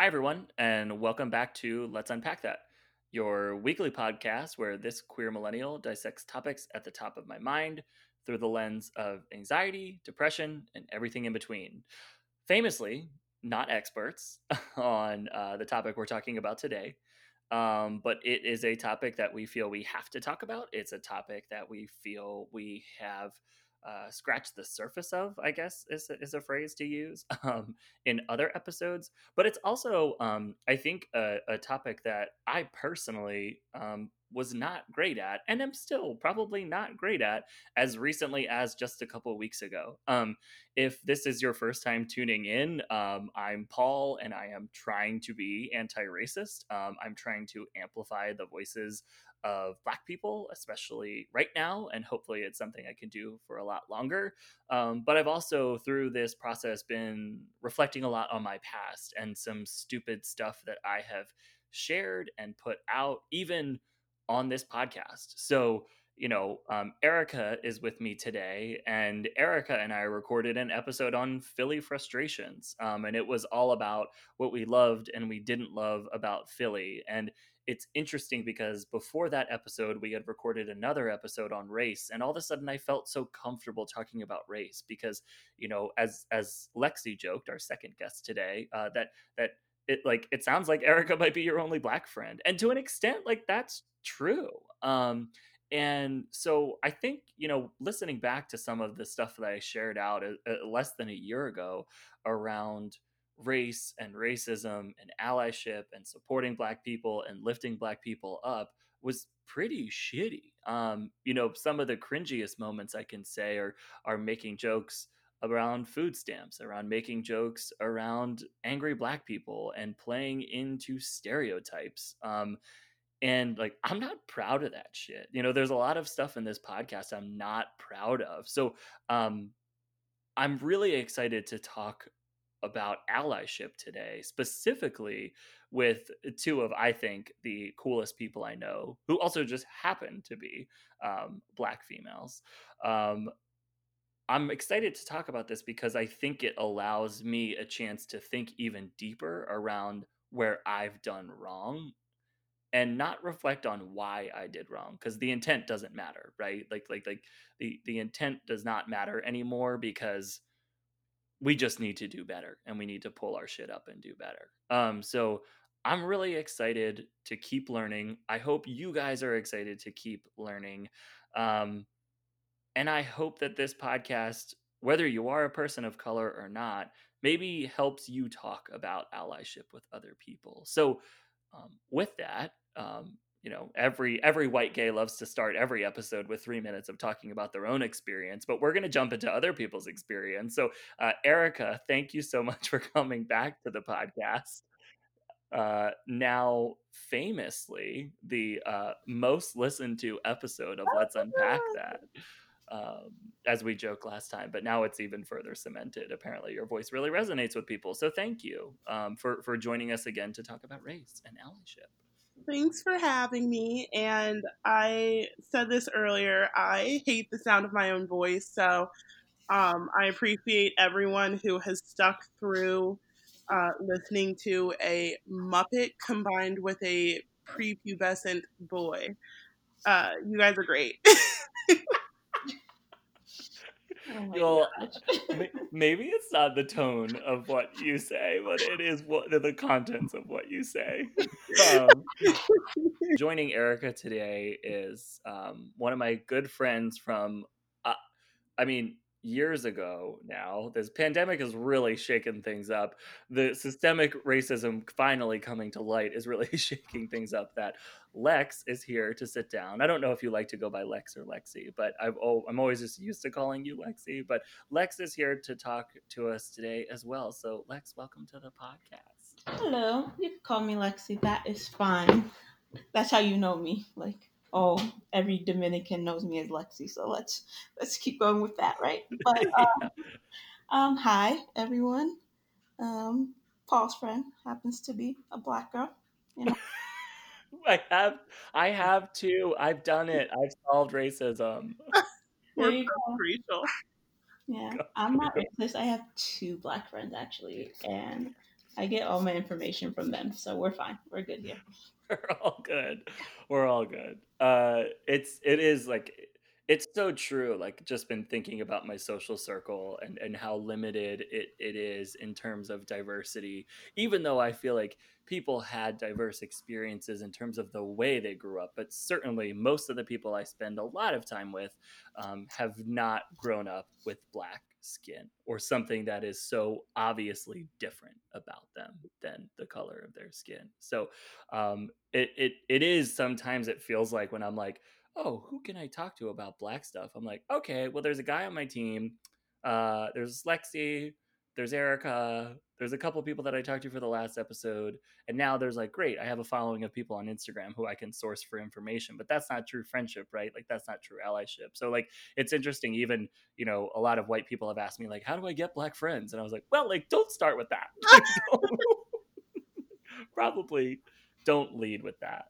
Hi, everyone, and welcome back to Let's Unpack That, your weekly podcast where this queer millennial dissects topics at the top of my mind through the lens of anxiety, depression, and everything in between. Famously, not experts on uh, the topic we're talking about today, um, but it is a topic that we feel we have to talk about. It's a topic that we feel we have uh, scratched the surface of, I guess is, is a phrase to use um, in other episodes. But it's also, um, I think, a, a, topic that I personally um, was not great at, and am still probably not great at as recently as just a couple weeks ago. Um, if this is your first time tuning in, um, I'm Paul, and I am trying to be anti racist. Um, I'm trying to amplify the voices of Black people, especially right now, and hopefully it's something I can do for a lot longer. Um, but I've also, through this process, been reflecting a lot on my past and some stupid stuff that I have shared and put out, even on this podcast. So, you know, um, Erica is with me today, and Erica and I recorded an episode on Philly frustrations. Um, and it was all about what we loved and we didn't love about Philly. And it's interesting because before that episode, we had recorded another episode on race, and all of a sudden I felt so comfortable talking about race because, you know, as as Lexi joked, our second guest today, uh, that that it like it sounds like Erica might be your only black friend, and to an extent, like that's true. Um, and so I think you know, listening back to some of the stuff that I shared out uh, uh, less than a year ago around race and racism and allyship and supporting black people and lifting black people up was pretty shitty. Um, you know, some of the cringiest moments I can say are are making jokes around food stamps, around making jokes around angry black people and playing into stereotypes. Um, and like, I'm not proud of that shit. You know, there's a lot of stuff in this podcast I'm not proud of. So, um, I'm really excited to talk about allyship today, specifically with two of, I think, the coolest people I know, who also just happen to be um, black females. Um, I'm excited to talk about this because I think it allows me a chance to think even deeper around where I've done wrong and not reflect on why I did wrong because the intent doesn't matter, right? Like like like the the intent does not matter anymore because we just need to do better and we need to pull our shit up and do better. Um so I'm really excited to keep learning. I hope you guys are excited to keep learning. Um and I hope that this podcast, whether you are a person of color or not, maybe helps you talk about allyship with other people. So, um, with that, um, you know, every every white gay loves to start every episode with three minutes of talking about their own experience, but we're going to jump into other people's experience. So, uh, Erica, thank you so much for coming back to the podcast. Uh, now, famously, the uh, most listened to episode of Let's Unpack That um, as we joked last time, but now it's even further cemented. Apparently, your voice really resonates with people. So thank you um, for for joining us again to talk about race and allyship. Thanks for having me. And I said this earlier. I hate the sound of my own voice, so um, I appreciate everyone who has stuck through uh, listening to a Muppet combined with a prepubescent boy. Uh, you guys are great. Oh maybe it's not the tone of what you say, but it is what the contents of what you say. Um, joining Erica today is um, one of my good friends from, uh, I mean, years ago now. This pandemic has really shaken things up. The systemic racism finally coming to light is really shaking things up. That Lex is here to sit down. I don't know if you like to go by Lex or Lexi, but I've, oh, I'm always just used to calling you Lexi. But Lex is here to talk to us today as well. So, Lex, welcome to the podcast. Hello. You can call me Lexi. That is fine. That's how you know me. Like, oh, every Dominican knows me as Lexi, so let's let's keep going with that, right? But um, um hi everyone. Um, Paul's friend happens to be a black girl. You know. I have, I have too. I've done it. I've solved racism. there you go. Rachel. Yeah, I'm not racist. I have two black friends actually, and I get all my information from them, so we're fine. We're good here. We're all good. We're all good. Uh, it's it is like it's so true. Like just been thinking about my social circle and and how limited it it is in terms of diversity. Even though I feel like people had diverse experiences in terms of the way they grew up, but certainly most of the people I spend a lot of time with um, have not grown up with black skin or something that is so obviously different about them than the color of their skin. So um, it, it it is sometimes it feels like when I'm like, oh, who can I talk to about black stuff? I'm like, okay, well, there's a guy on my team. Uh, there's Lexi, there's Erica, there's a couple people that I talked to for the last episode, and now there's like, great, I have a following of people on Instagram who I can source for information. But that's not true friendship, right? Like that's not true allyship. So like, it's interesting. Even you know, a lot of white people have asked me like, how do I get black friends? And I was like, well, like, don't start with that. Probably don't lead with that.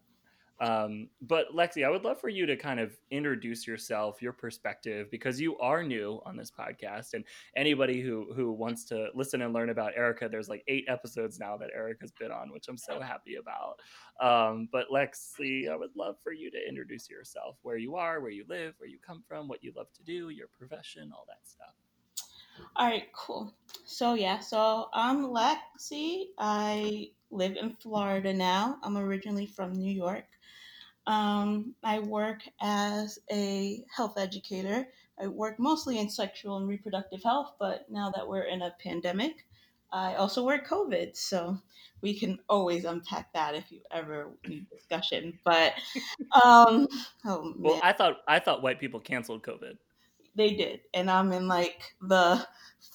Um, but Lexi, I would love for you to kind of introduce yourself, your perspective, because you are new on this podcast, and anybody who who wants to listen and learn about Erica, there's like eight episodes now that Erica's been on, which I'm so happy about. Um, but Lexi, I would love for you to introduce yourself, where you are, where you live, where you come from, what you love to do, your profession, all that stuff. All right, cool. So yeah, so I'm Lexi. I live in Florida now. I'm originally from New York. Um, I work as a health educator. I work mostly in sexual and reproductive health, but now that we're in a pandemic, I also work COVID. So we can always unpack that if you ever need discussion. But um, oh well, I thought I thought white people canceled COVID. They did, and I'm in like the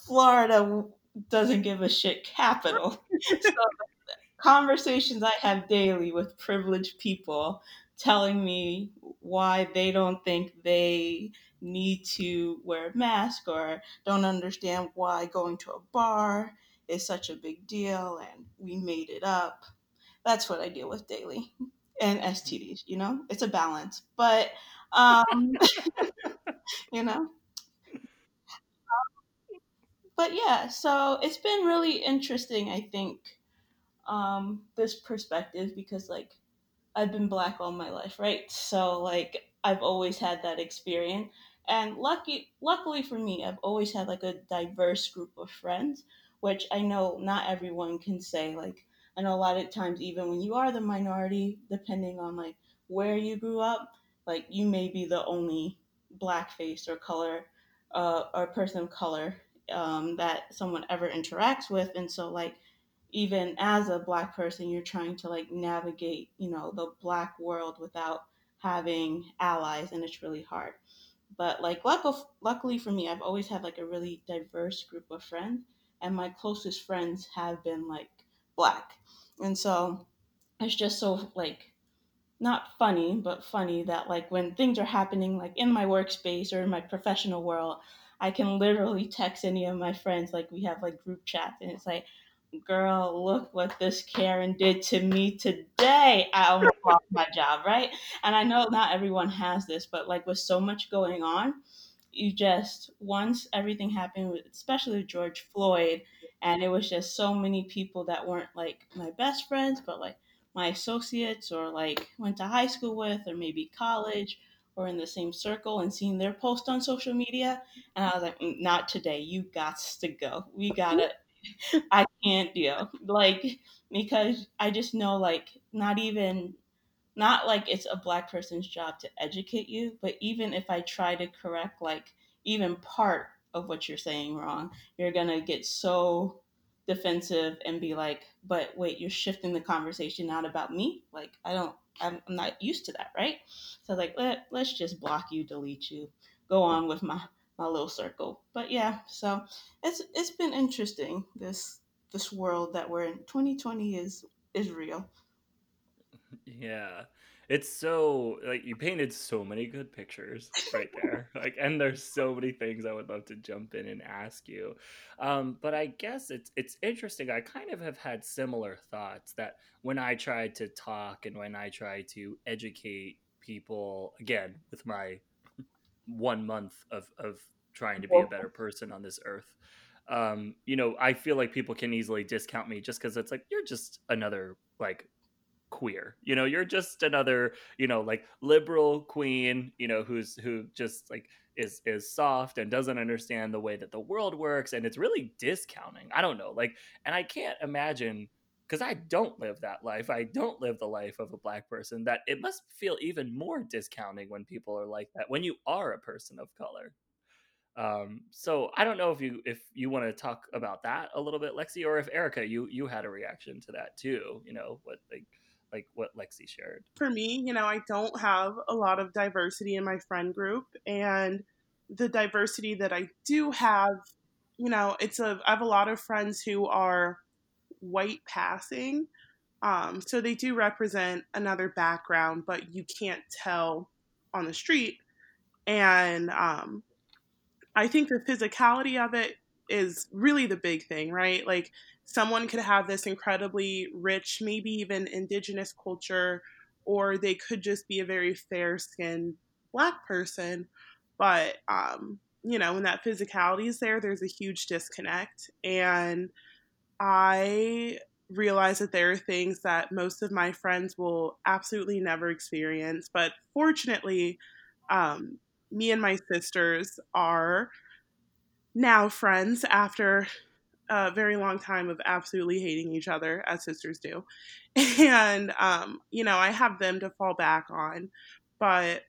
Florida doesn't give a shit capital. so conversations I have daily with privileged people telling me why they don't think they need to wear a mask or don't understand why going to a bar is such a big deal and we made it up. That's what I deal with daily. And STDs, you know, it's a balance. But, um, you know, but yeah, so it's been really interesting, I think, um, this perspective because, like, I've been black all my life, right? So like I've always had that experience. And lucky luckily for me, I've always had like a diverse group of friends, which I know not everyone can say. Like I know a lot of times even when you are the minority, depending on like where you grew up, like you may be the only black face or color uh, or person of color um, that someone ever interacts with. And so like even as a black person you're trying to like navigate you know the black world without having allies and it's really hard. But like luckily for me i've always had like a really diverse group of friends and my closest friends have been like black. And so it's just so like not funny but funny that like when things are happening like in my workspace or in my professional world i can literally text any of my friends like we have like group chats and it's like girl, look what this Karen did to me today. I almost lost my job, right? And I know not everyone has this, but like with so much going on, you just once everything happened with especially with George Floyd, and it was just so many people that weren't like my best friends, but like my associates or like went to high school with or maybe college or in the same circle and seeing their post on social media and i was like mm, not today you got to go we gotta I can't deal. Like, because I just know, like, not even, not like it's a black person's job to educate you, but even if I try to correct, like, even part of what you're saying wrong, you're gonna get so defensive and be like, but wait, you're shifting the conversation not about me. Like, I don't, I'm, I'm not used to that, right? So, like, let, let's just block you, delete you, go on with my my little circle. But yeah, so it's it's been interesting this this world that we're in. 2020 is is real. Yeah. It's so like you painted so many good pictures right there. like and there's so many things I would love to jump in and ask you. Um, but I guess it's it's interesting. I kind of have had similar thoughts that when I tried to talk and when I try to educate people again with my one month of of trying to be a better person on this earth. um, you know, I feel like people can easily discount me just because it's like you're just another like queer. You know you're just another you know like liberal queen you know who's who just like is is soft and doesn't understand the way that the world works and it's really discounting. I don't know like and i can't imagine because i don't live that life i don't live the life of a black person that it must feel even more discounting when people are like that when you are a person of color um, so I don't know if you if you want to talk about that a little bit, Lexi, or if Erica, you you had a reaction to that too. You know what like like what Lexi shared. For me, you know, I don't have a lot of diversity in my friend group, and the diversity that I do have, you know, it's a I have a lot of friends who are white passing. Um, so they do represent another background, but you can't tell on the street. And um, I think the physicality of it is really the big thing, right? Like someone could have this incredibly rich, maybe even indigenous culture, or they could just be a very fair skinned black person. But, um, you know, when that physicality is there, there's a huge disconnect. And I realize that there are things that most of my friends will absolutely never experience. But fortunately, um, me and my sisters are now friends after a very long time of absolutely hating each other as sisters do and um, you know i have them to fall back on but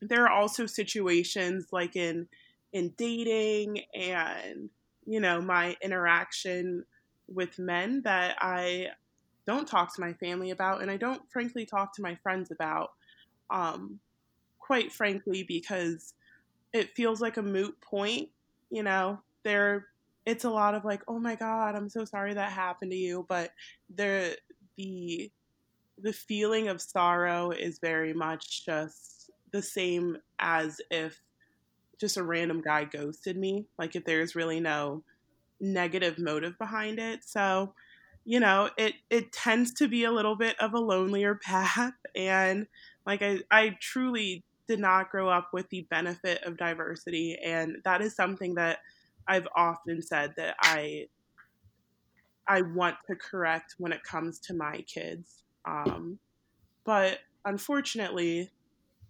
there are also situations like in in dating and you know my interaction with men that i don't talk to my family about and i don't frankly talk to my friends about um, quite frankly because it feels like a moot point you know? There it's a lot of like oh my god i'm so sorry that happened to you but the the the feeling of sorrow is very much just the same as if just a random guy ghosted me like if there's really no negative motive behind it so you know it it tends to be a little bit of a lonelier path and like i i truly did not grow up with the benefit of diversity. And that is something that I've often said that I I want to correct when it comes to my kids. Um, but unfortunately,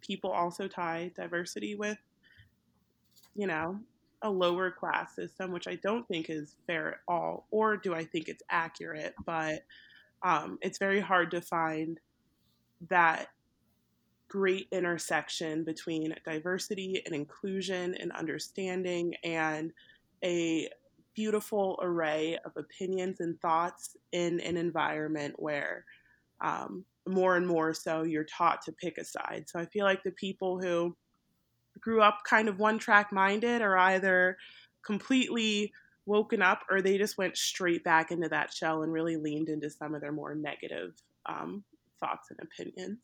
people also tie diversity with, you know, a lower class system, which I don't think is fair at all, or do I think it's accurate? But um, it's very hard to find that great intersection between diversity and inclusion and understanding and a beautiful array of opinions and thoughts in an environment where um, more and more so you're taught to pick a side. So I feel like the people who grew up kind of one track minded are either completely woken up or they just went straight back into that shell and really leaned into some of their more negative um, thoughts and opinions.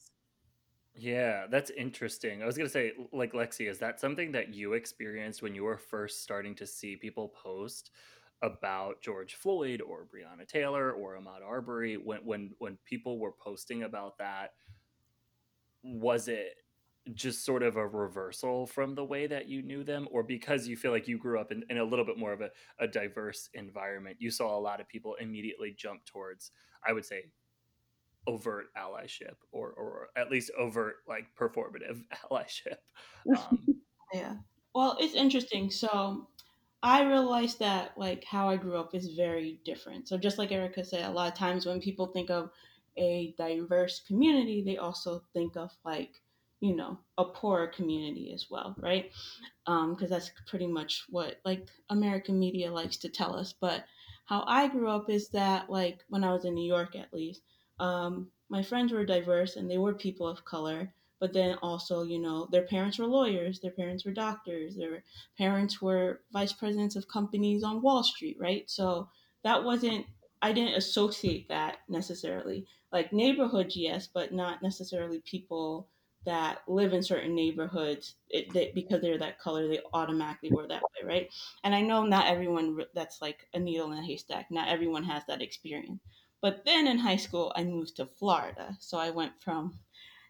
Yeah, that's interesting. I was going to say, like, Lexi, is that something that you experienced when you were first starting to see people post about George Floyd or Breonna Taylor or Ahmaud Arbery? When, when, when people were posting about that, was it just sort of a reversal from the way that you knew them? Or because you feel like you grew up in, in a little bit more of a, a diverse environment, you saw a lot of people immediately jump towards, I would say, overt allyship or or at least overt like performative allyship um, yeah. Well it's interesting. So i realized that like how i grew up is very different. So just like erica said a lot of times when people think of a diverse community they also think of like you know a poorer community as well right? Because um, that's pretty much what like american media likes to tell us. But how i grew up is that like when i was in new york at least um, my friends were diverse and they were people of color but then also you know their parents were lawyers their parents were doctors their parents were vice presidents of companies on wall street right? So that wasn't i didn't associate that necessarily. Like neighborhood yes but not necessarily people that live in certain neighborhoods it, they, because they're that color they automatically were that way right and i know not everyone that's like a needle in a haystack not everyone has that experience but then in high school, I moved to Florida. So I went from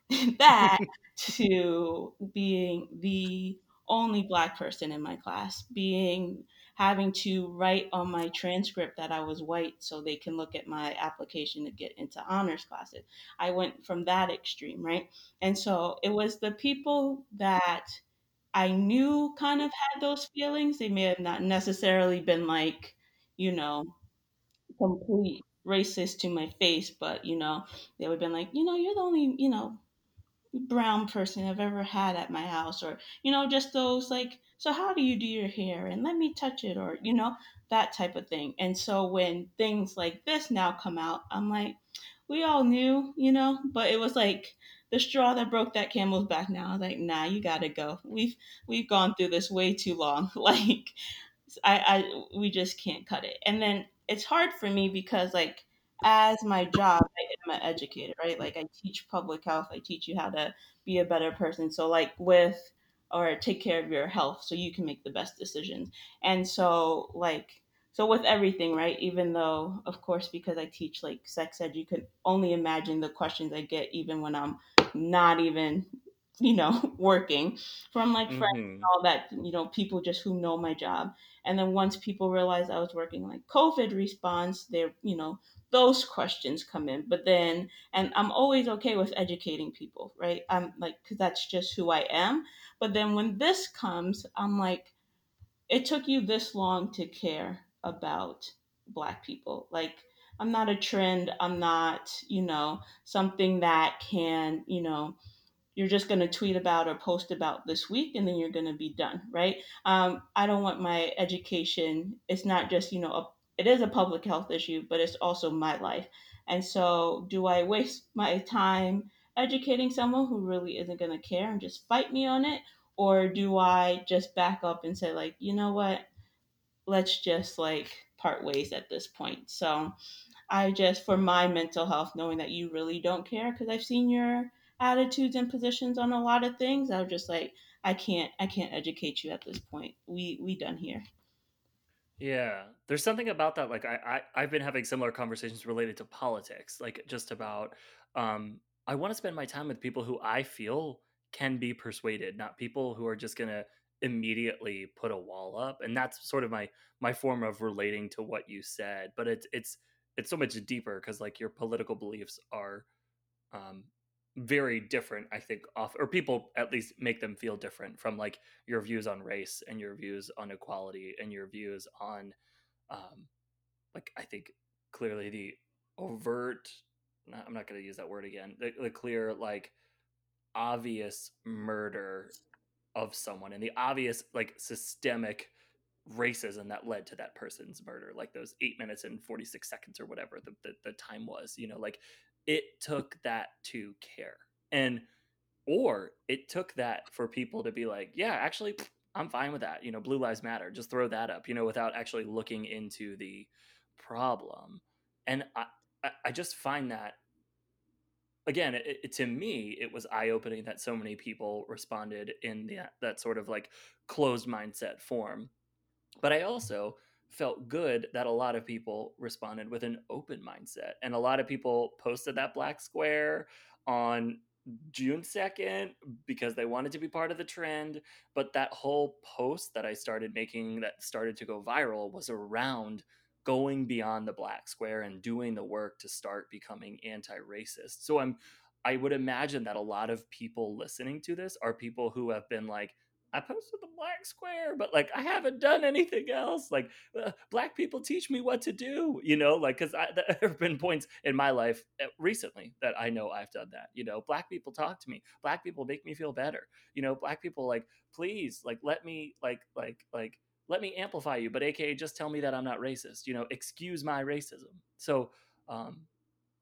that to being the only black person in my class, being having to write on my transcript that I was white so they can look at my application to get into honors classes. I went from that extreme, right? And so it was the people that I knew kind of had those feelings. They may have not necessarily been like, you know, complete racist to my face, but you know, they would have been like, you know, you're the only, you know, brown person I've ever had at my house, or you know, just those like, so how do you do your hair? And let me touch it, or you know, that type of thing. And so when things like this now come out, I'm like, we all knew, you know, but it was like the straw that broke that camel's back. Now I was like, nah, you gotta go. We've we've gone through this way too long. like, I, I we just can't cut it. And then it's hard for me because like as my job, I am an educator, right? Like I teach public health, I teach you how to be a better person. So like with or take care of your health so you can make the best decisions. And so like so with everything, right? Even though of course because I teach like sex ed, you can only imagine the questions I get even when I'm not even you know working from like friends mm-hmm. and all that you know people just who know my job and then once people realize i was working like covid response they're you know those questions come in but then and i'm always okay with educating people right i'm like because that's just who i am but then when this comes i'm like it took you this long to care about black people. Like i'm not a trend. I'm not you know something that can you know you're just going to tweet about or post about this week and then you're going to be done right? Um, i don't want my education. It's not just you know a it is a public health issue, but it's also my life. And so, do I waste my time educating someone who really isn't going to care and just fight me on it? Or do I just back up and say, like, you know what? Let's just like part ways at this point. So, I just, for my mental health, knowing that you really don't care, because I've seen your attitudes and positions on a lot of things, I was just like, I can't, I can't educate you at this point. We, we done here. Yeah, there's something about that. Like I, I I've been having similar conversations related to politics, like just about um I want to spend my time with people who I feel can be persuaded, not people who are just gonna immediately put a wall up. And that's sort of my my form of relating to what you said. But it's it's it's so much deeper because like your political beliefs are um very different i think off or people at least make them feel different from like your views on race and your views on equality and your views on um like i think clearly the overt i'm not going to use that word again the, the clear like obvious murder of someone and the obvious like systemic racism that led to that person's murder like those eight minutes and 46 seconds or whatever the, the, the time was you know like it took that to care. And or it took that for people to be like yeah actually i'm fine with that you know blue lives matter just throw that up you know without actually looking into the problem. And i i just find that again it, it, to me it was eye-opening that so many people responded in the, that sort of like closed mindset form but i also felt good that a lot of people responded with an open mindset. And a lot of people posted that black square on June 2nd because they wanted to be part of the trend. But that whole post that I started making that started to go viral was around going beyond the black square and doing the work to start becoming anti racist. So I'm I would imagine that a lot of people listening to this are people who have been like, I posted the black square, but like I haven't done anything else. Like uh, black people teach me what to do, you know, like because there have been points in my life uh, recently that I know I've done that. You know, black people talk to me, black people make me feel better. You know, black people like please like let me like like like let me amplify you, but aka just tell me that I'm not racist. You know, excuse my racism. So um,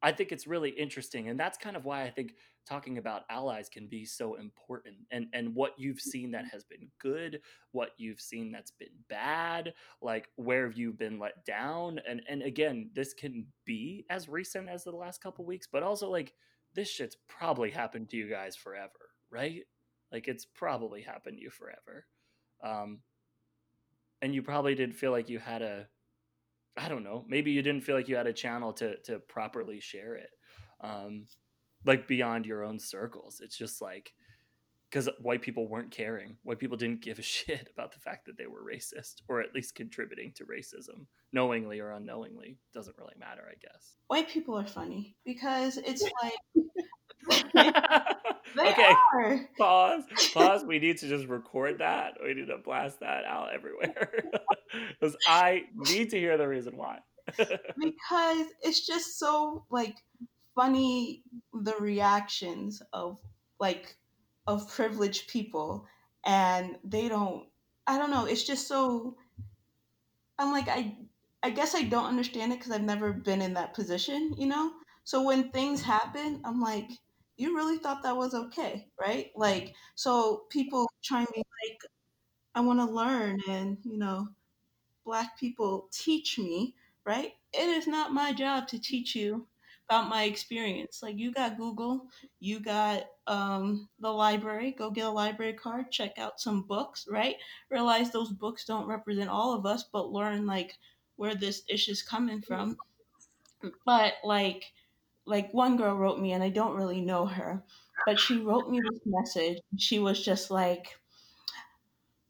I think it's really interesting, and that's kind of why I think talking about allies can be so important and and what you've seen that has been good what you've seen that's been bad like where have you been let down and and again this can be as recent as the last couple weeks but also like this shit's probably happened to you guys forever right like it's probably happened to you forever um and you probably didn't feel like you had a i don't know maybe you didn't feel like you had a channel to to properly share it um like beyond your own circles. It's just like because white people weren't caring. White people didn't give a shit about the fact that they were racist or at least contributing to racism, knowingly or unknowingly. Doesn't really matter, I guess. White people are funny because it's like they okay. Are. Pause. Pause. We need to just record that. We need to blast that out everywhere. Because I need to hear the reason why. because it's just so like funny the reactions of like of privileged people and they don't I don't know, it's just so I'm like I I guess I don't understand it because I've never been in that position, you know? So when things happen, I'm like, you really thought that was okay, right? Like, so people try to be like, I want to learn, and you know, black people teach me, right? It is not my job to teach you about my experience. Like, you got Google, you got um, the library, go get a library card, check out some books, right? Realize those books don't represent all of us, but learn like where this issue is coming from. But like, like one girl wrote me and I don't really know her, but she wrote me this message. She was just like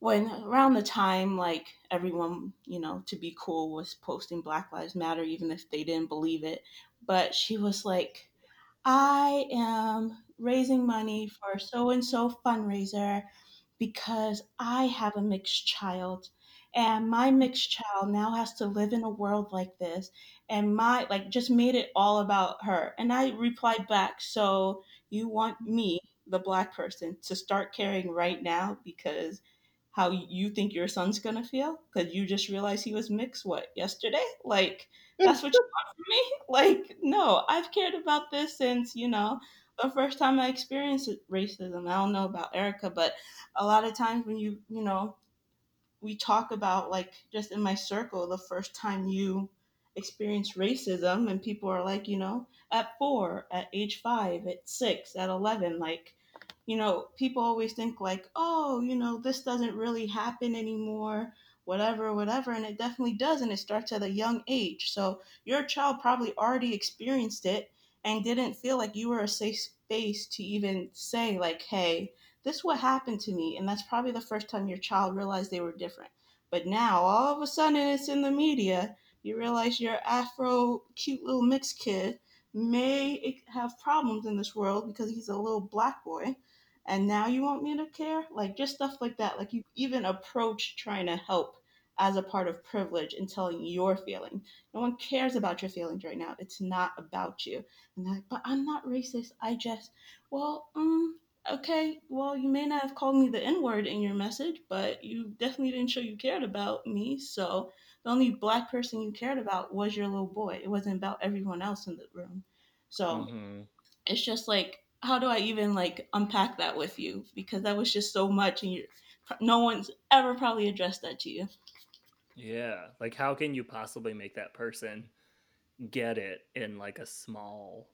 when around the time like everyone, you know, to be cool was posting Black Lives Matter even if they didn't believe it, but she was like I am raising money for so and so fundraiser because I have a mixed child and my mixed child now has to live in a world like this and my like just made it all about her. And i replied back so you want me the black person to start caring right now because how you think your son's gonna feel? Because you just realized he was mixed what yesterday? Like that's what you want from me? Like no i've cared about this since you know the first time i experienced racism. I don't know about erica but a lot of times when you you know we talk about like just in my circle the first time you experience racism and people are like you know at four at age five at six at 11 like you know people always think like oh you know this doesn't really happen anymore whatever whatever and it definitely does and it starts at a young age so your child probably already experienced it and didn't feel like you were a safe space to even say like hey this is what happened to me. And that's probably the first time your child realized they were different. But now, all of a sudden, it's in the media. You realize your Afro, cute little mixed kid may have problems in this world because he's a little black boy. And now you want me to care? Like, just stuff like that. Like, you even approach trying to help as a part of privilege and telling your feeling. No one cares about your feelings right now. It's not about you. And like, but I'm not racist. I just, well, um, okay, well, you may not have called me the N word in your message, but you definitely didn't show you cared about me. So the only black person you cared about was your little boy. It wasn't about everyone else in the room. So mm-hmm. it's just like, how do I even like unpack that with you? Because that was just so much, and you, no one's ever probably addressed that to you. Yeah, like how can you possibly make that person get it in like a small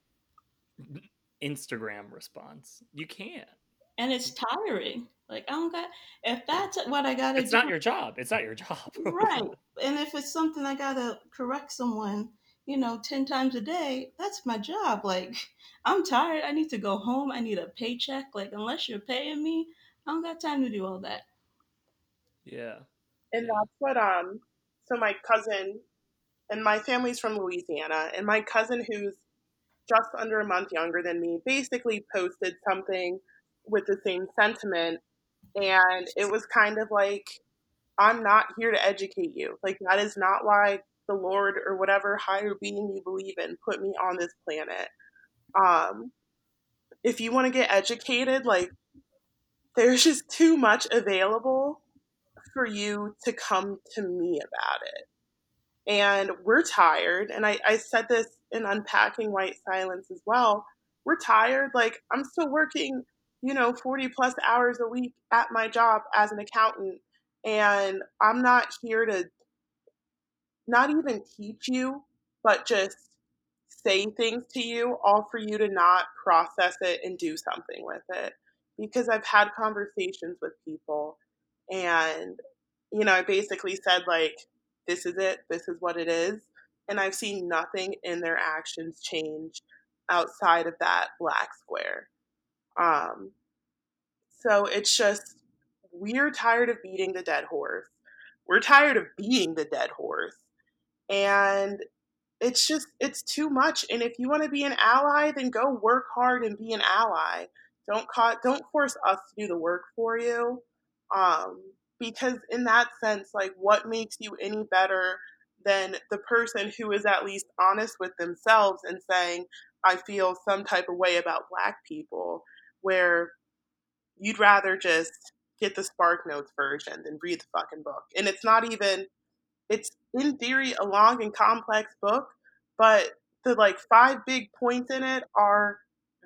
Instagram response. You can't. And it's tiring. Like I don't got if that's what I gotta It's do, not your job. It's not your job. right. And if it's something I gotta correct someone, you know, ten times a day, that's my job. Like I'm tired. I need to go home. I need a paycheck. Like unless you're paying me, I don't got time to do all that. Yeah. And yeah. that's what um so my cousin and my family's from Louisiana and my cousin who's just under a month younger than me, basically posted something with the same sentiment. And it was kind of like, I'm not here to educate you. Like, that is not why the Lord or whatever higher being you believe in put me on this planet. Um, if you want to get educated, like, there's just too much available for you to come to me about it. And we're tired. And I, I said this in unpacking white silence as well. We're tired. Like I'm still working, you know, 40 plus hours a week at my job as an accountant. And I'm not here to not even teach you, but just say things to you, all for you to not process it and do something with it. Because I've had conversations with people and, you know, I basically said, like, this is it, this is what it is and I've seen nothing in their actions change outside of that black square. Um, So it's just, we're tired of beating the dead horse. We're tired of being the dead horse. And it's just, it's too much. And if you want to be an ally, then go work hard and be an ally. Don't call, don't force us to do the work for you. Um, because in that sense, like what makes you any better than the person who is at least honest with themselves and saying, I feel some type of way about black people, where you'd rather just get the Spark Notes version than read the fucking book. And it's not even, it's in theory a long and complex book, but the like five big points in it are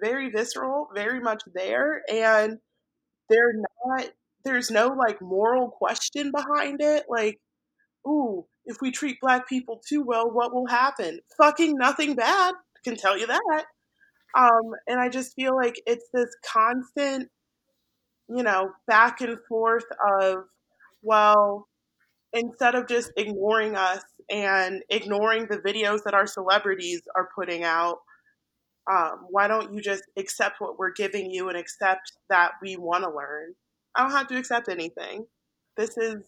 very visceral, very much there, and they're not, there's no like moral question behind it. Like, ooh, if we treat black people too well, what will happen? Fucking nothing bad, can tell you that. Um, and I just feel like it's this constant, you know, back and forth of, well, instead of just ignoring us and ignoring the videos that our celebrities are putting out, um, why don't you just accept what we're giving you and accept that we want to learn? I don't have to accept anything. This is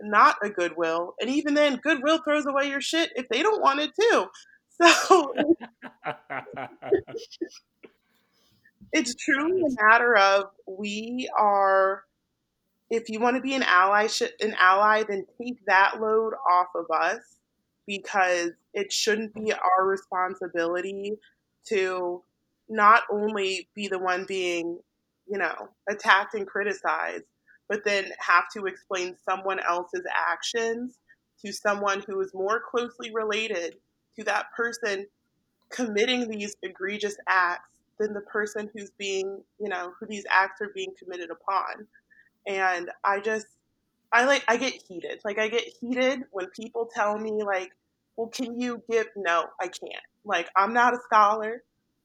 not a Goodwill. And even then, Goodwill throws away your shit if they don't want it too. So it's truly a matter of we are if you want to be an ally an ally then take that load off of us because it shouldn't be our responsibility to not only be the one being you know attacked and criticized but then have to explain someone else's actions to someone who is more closely related to that person committing these egregious acts than the person who's being, you know, who these acts are being committed upon. And I just, I like, I get heated. Like, I get heated when people tell me, like, well, can you give? No, I can't. Like, I'm not a scholar.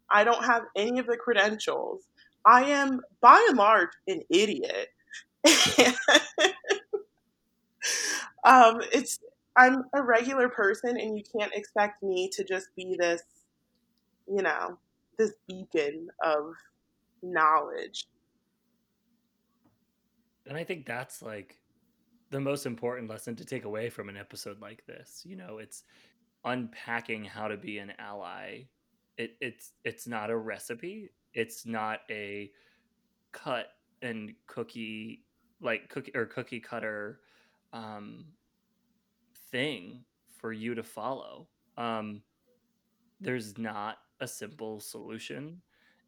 I don't have any of the credentials. I am, by and large, an idiot. um, it's I'm a regular person, and you can't expect me to just be this, you know, this beacon of knowledge. And I think that's like the most important lesson to take away from an episode like this. You know, it's unpacking how to be an ally. It, it's it's not a recipe. It's not a cut and cookie like cookie or cookie cutter um, thing for you to follow. Um, there's not a simple solution,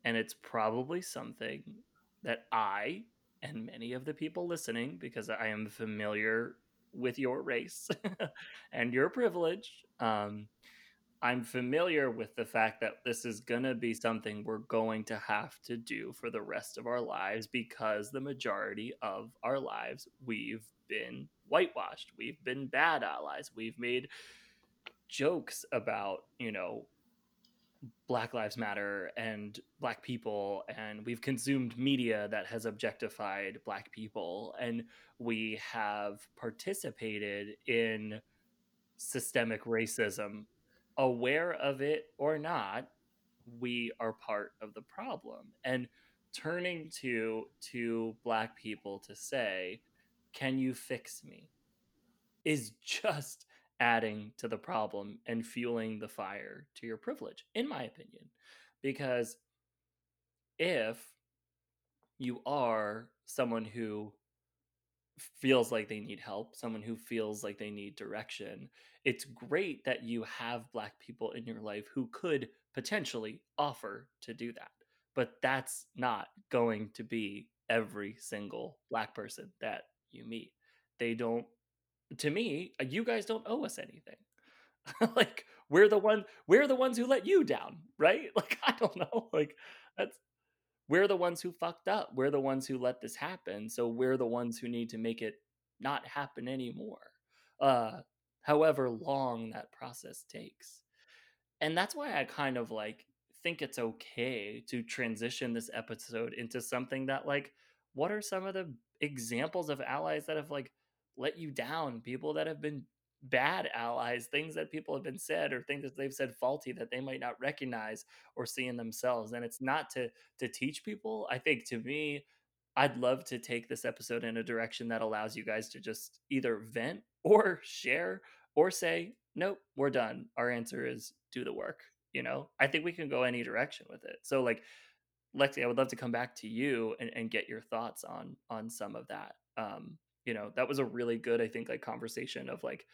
and it's probably something that I and many of the people listening, because I am familiar with your race and your privilege, um, I'm familiar with the fact that this is going to be something we're going to have to do for the rest of our lives because the majority of our lives we've been whitewashed. We've been bad allies. We've made jokes about, you know, Black Lives Matter and Black people, and we've consumed media that has objectified Black people, and we have participated in systemic racism aware of it or not, we are part of the problem. And turning to to black people to say, "Can you fix me?" is just adding to the problem and fueling the fire to your privilege in my opinion. Because if you are someone who feels like they need help, someone who feels like they need direction, it's great that you have Black people in your life who could potentially offer to do that. But that's not going to be every single Black person that you meet. They don't, to me, uh, you guys don't owe us anything. like we're the one we're the ones who let you down right like i don't know like that's we're the ones who fucked up. We're the ones who let this happen. So we're the ones who need to make it not happen anymore. Uh, however long that process takes. And that's why I kind of like think it's okay to transition this episode into something that like what are some of the examples of allies that have like let you down, people that have been bad allies, things that people have been said or things that they've said faulty that they might not recognize or see in themselves. And it's not to to teach people. I think to me, I'd love to take this episode in a direction that allows you guys to just either vent or share or say, nope, we're done. Our answer is do the work. You know, I think we can go any direction with it. So, like, Lexi, I would love to come back to you and, and get your thoughts on on some of that. Um, you know, that was a really good, I think, like conversation of like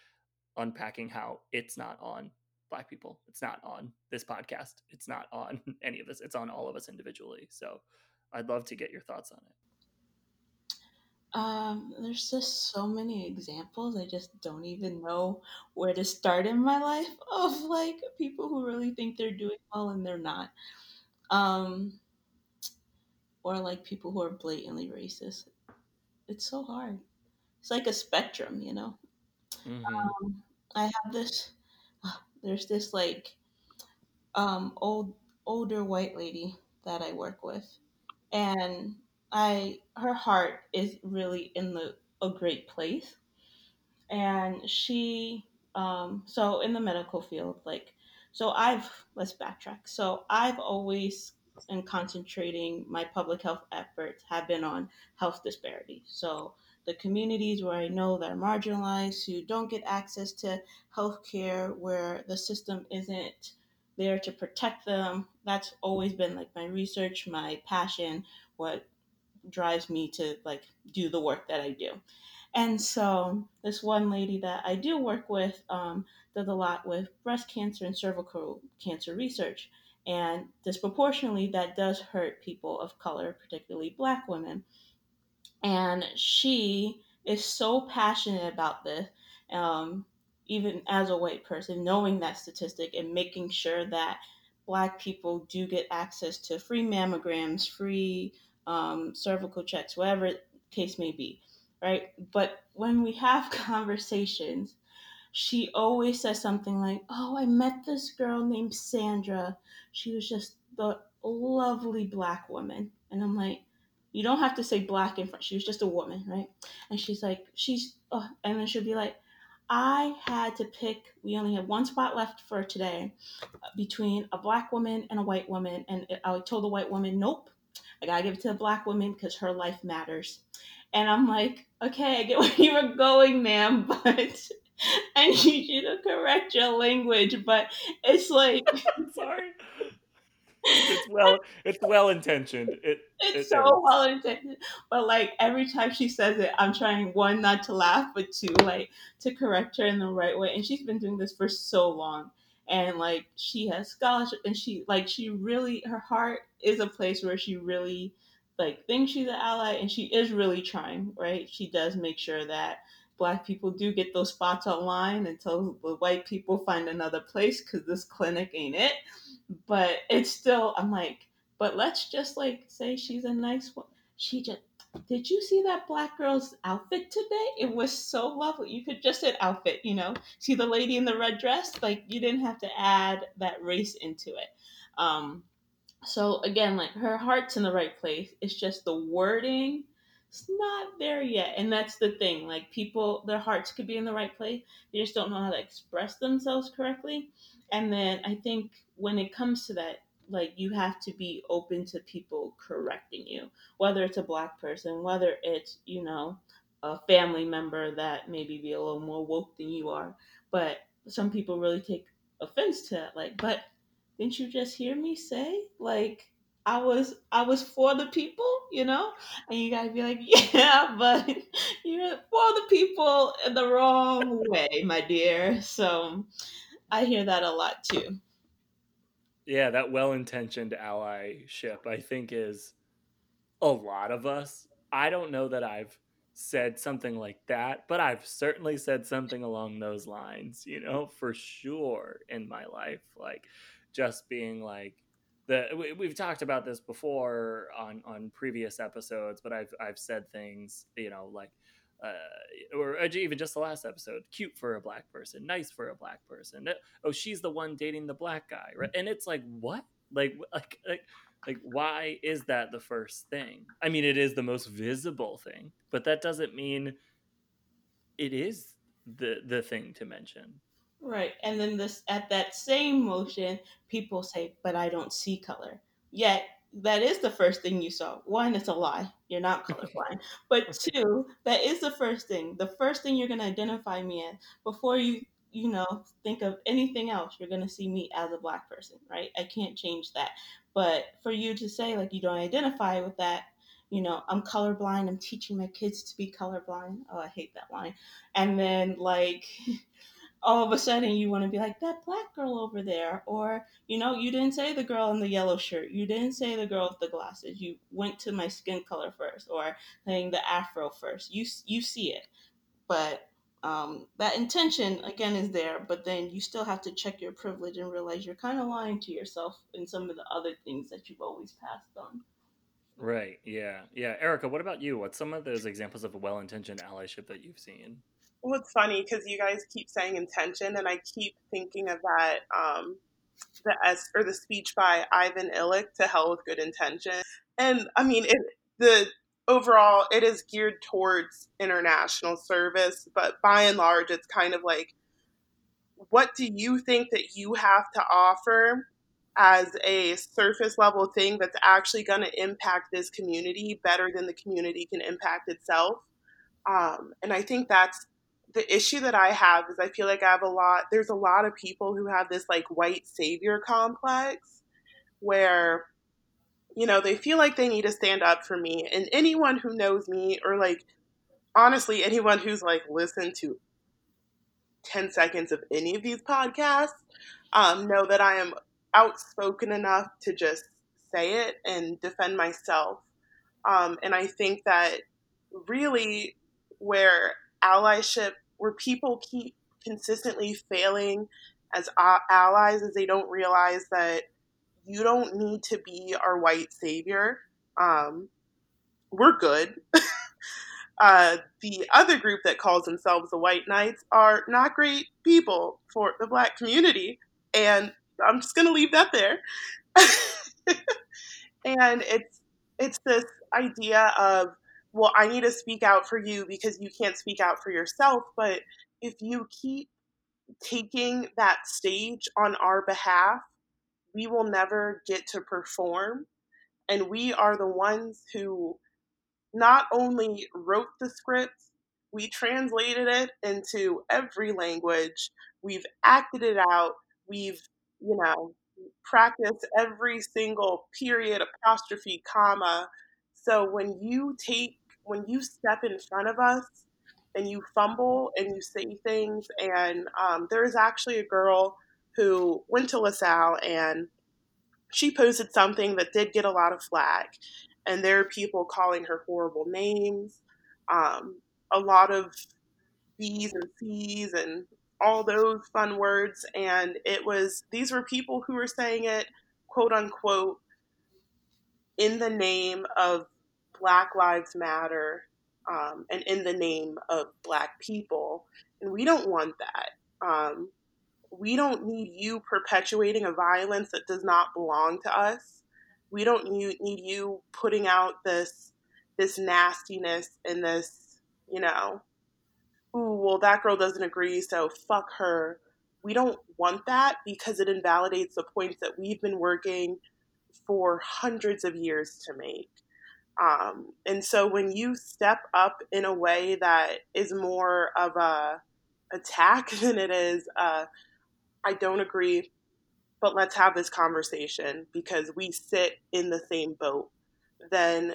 unpacking how it's not on black people. It's not on this podcast. It's not on any of us. It's on all of us individually. So I'd love to get your thoughts on it. Um, there's just so many examples. I just don't even know where to start in my life of like people who really think they're doing well and they're not. Um, or like people who are blatantly racist. It's so hard. It's like a spectrum, you know. Mm-hmm. Um, I have this. Uh, there's this like um, old older white lady that I work with, and I her heart is really in the a great place, and she um, so in the medical field like so I've let's backtrack. So I've always and concentrating my public health efforts have been on health disparities. So the communities where I know that are marginalized, who don't get access to health care, where the system isn't there to protect them. That's always been like my research, my passion, what drives me to like do the work that I do. And so this one lady that I do work with um, does a lot with breast cancer and cervical cancer research. And disproportionately, that does hurt people of color, particularly Black women. And she is so passionate about this, um, even as a white person, knowing that statistic and making sure that Black people do get access to free mammograms, free um, cervical checks, whatever case may be, right? But when we have conversations, she always says something like, Oh, I met this girl named Sandra. She was just the lovely black woman. And I'm like, You don't have to say black in front. She was just a woman, right? And she's like, She's, oh, and then she'll be like, I had to pick, we only have one spot left for today between a black woman and a white woman. And I told the white woman, Nope, I gotta give it to the black woman because her life matters. And I'm like, okay, I get where you were going, ma'am, but I need you to correct your language, but it's like sorry. It's well it's well intentioned. It it's it so well intentioned. But like every time she says it, I'm trying one not to laugh, but two like to correct her in the right way. And she's been doing this for so long. And like she has scholarship and she like she really her heart is a place where she really like thinks she's an ally and she is really trying, right? She does make sure that black people do get those spots online until the white people find another place because this clinic ain't it. But it's still, I'm like, but let's just like say she's a nice one. She just, did you see that black girl's outfit today? It was so lovely. You could just say outfit, you know, see the lady in the red dress? Like you didn't have to add that race into it. Um, so again, like her heart's in the right place. It's just the wording it's not there yet. And that's the thing. Like people, their hearts could be in the right place. They just don't know how to express themselves correctly. And then I think when it comes to that, like you have to be open to people correcting you, whether it's a black person, whether it's, you know, a family member that maybe be a little more woke than you are. But some people really take offense to that. Like, but didn't you just hear me say? Like, I was I was for the people, you know, and you gotta be like, yeah, but you're for the people in the wrong way, my dear. So I hear that a lot too. Yeah, that well-intentioned allyship, I think, is a lot of us. I don't know that I've said something like that, but I've certainly said something along those lines, you know, for sure in my life. Like just being like, the we, have talked about this before on on previous episodes, but I've I've said things you know like. Uh, or even just the last episode, cute for a black person, nice for a black person. Uh, oh, she's the one dating the black guy, right? And it's like, what? Like, like, like, like, why is that the first thing? I mean, it is the most visible thing, but that doesn't mean it is the the thing to mention. Right. And then this at that same motion, people say, but I don't see color. Yet that is the first thing you saw. One, it's a lie. You're not colorblind. but two, that is the first thing. The first thing you're going to identify me as before you, you know, think of anything else, you're going to see me as a black person, right? I can't change that. But for you to say, like, you don't identify with that, you know, I'm colorblind, I'm teaching my kids to be colorblind. Oh, I hate that line. And then, like, all of a sudden you want to be like that black girl over there or you know you didn't say the girl in the yellow shirt you didn't say the girl with the glasses you went to my skin color first or saying the afro first you you see it. But um, that intention again is there but then you still have to check your privilege and realize you're kind of lying to yourself in some of the other things that you've always passed on. Right yeah yeah. Erica what about you? What's some of those examples of well-intentioned allyship that you've seen well, it's funny because you guys keep saying intention, and I keep thinking of that um, the S or the speech by Ivan Illich to hell with good intention. And I mean, it, the overall it is geared towards international service, but by and large, it's kind of like, what do you think that you have to offer as a surface level thing that's actually going to impact this community better than the community can impact itself? Um, and I think that's the issue that I have is I feel like I have a lot, there's a lot of people who have this like white savior complex where, you know, they feel like they need to stand up for me. And anyone who knows me, or like, honestly, anyone who's like listened to 10 seconds of any of these podcasts, um, know that I am outspoken enough to just say it and defend myself. Um, and I think that really where allyship where people keep consistently failing as allies as they don't realize that you don't need to be our white savior. Um, we're good. uh, the other group that calls themselves the White Knights are not great people for the black community. And I'm just going to leave that there. and it's it's this idea of well, I need to speak out for you because you can't speak out for yourself. But if you keep taking that stage on our behalf, we will never get to perform. And we are the ones who not only wrote the script, we translated it into every language, we've acted it out, we've, you know, practiced every single period, apostrophe, comma. So when you take when you step in front of us and you fumble and you say things, and um, there is actually a girl who went to LaSalle and she posted something that did get a lot of flack, and there are people calling her horrible names, um, a lot of B's and C's and all those fun words. And it was, these were people who were saying it, quote unquote, in the name of Black Lives Matter um, and in the name of Black people. And we don't want that. Um, we don't need you perpetuating a violence that does not belong to us. We don't need, need you putting out this this nastiness and this, you know, ooh, well, that girl doesn't agree, so fuck her. We don't want that because it invalidates the points that we've been working for hundreds of years to make. Um, and so when you step up in a way that is more of a attack than it is, uh, I don't agree, but let's have this conversation because we sit in the same boat, then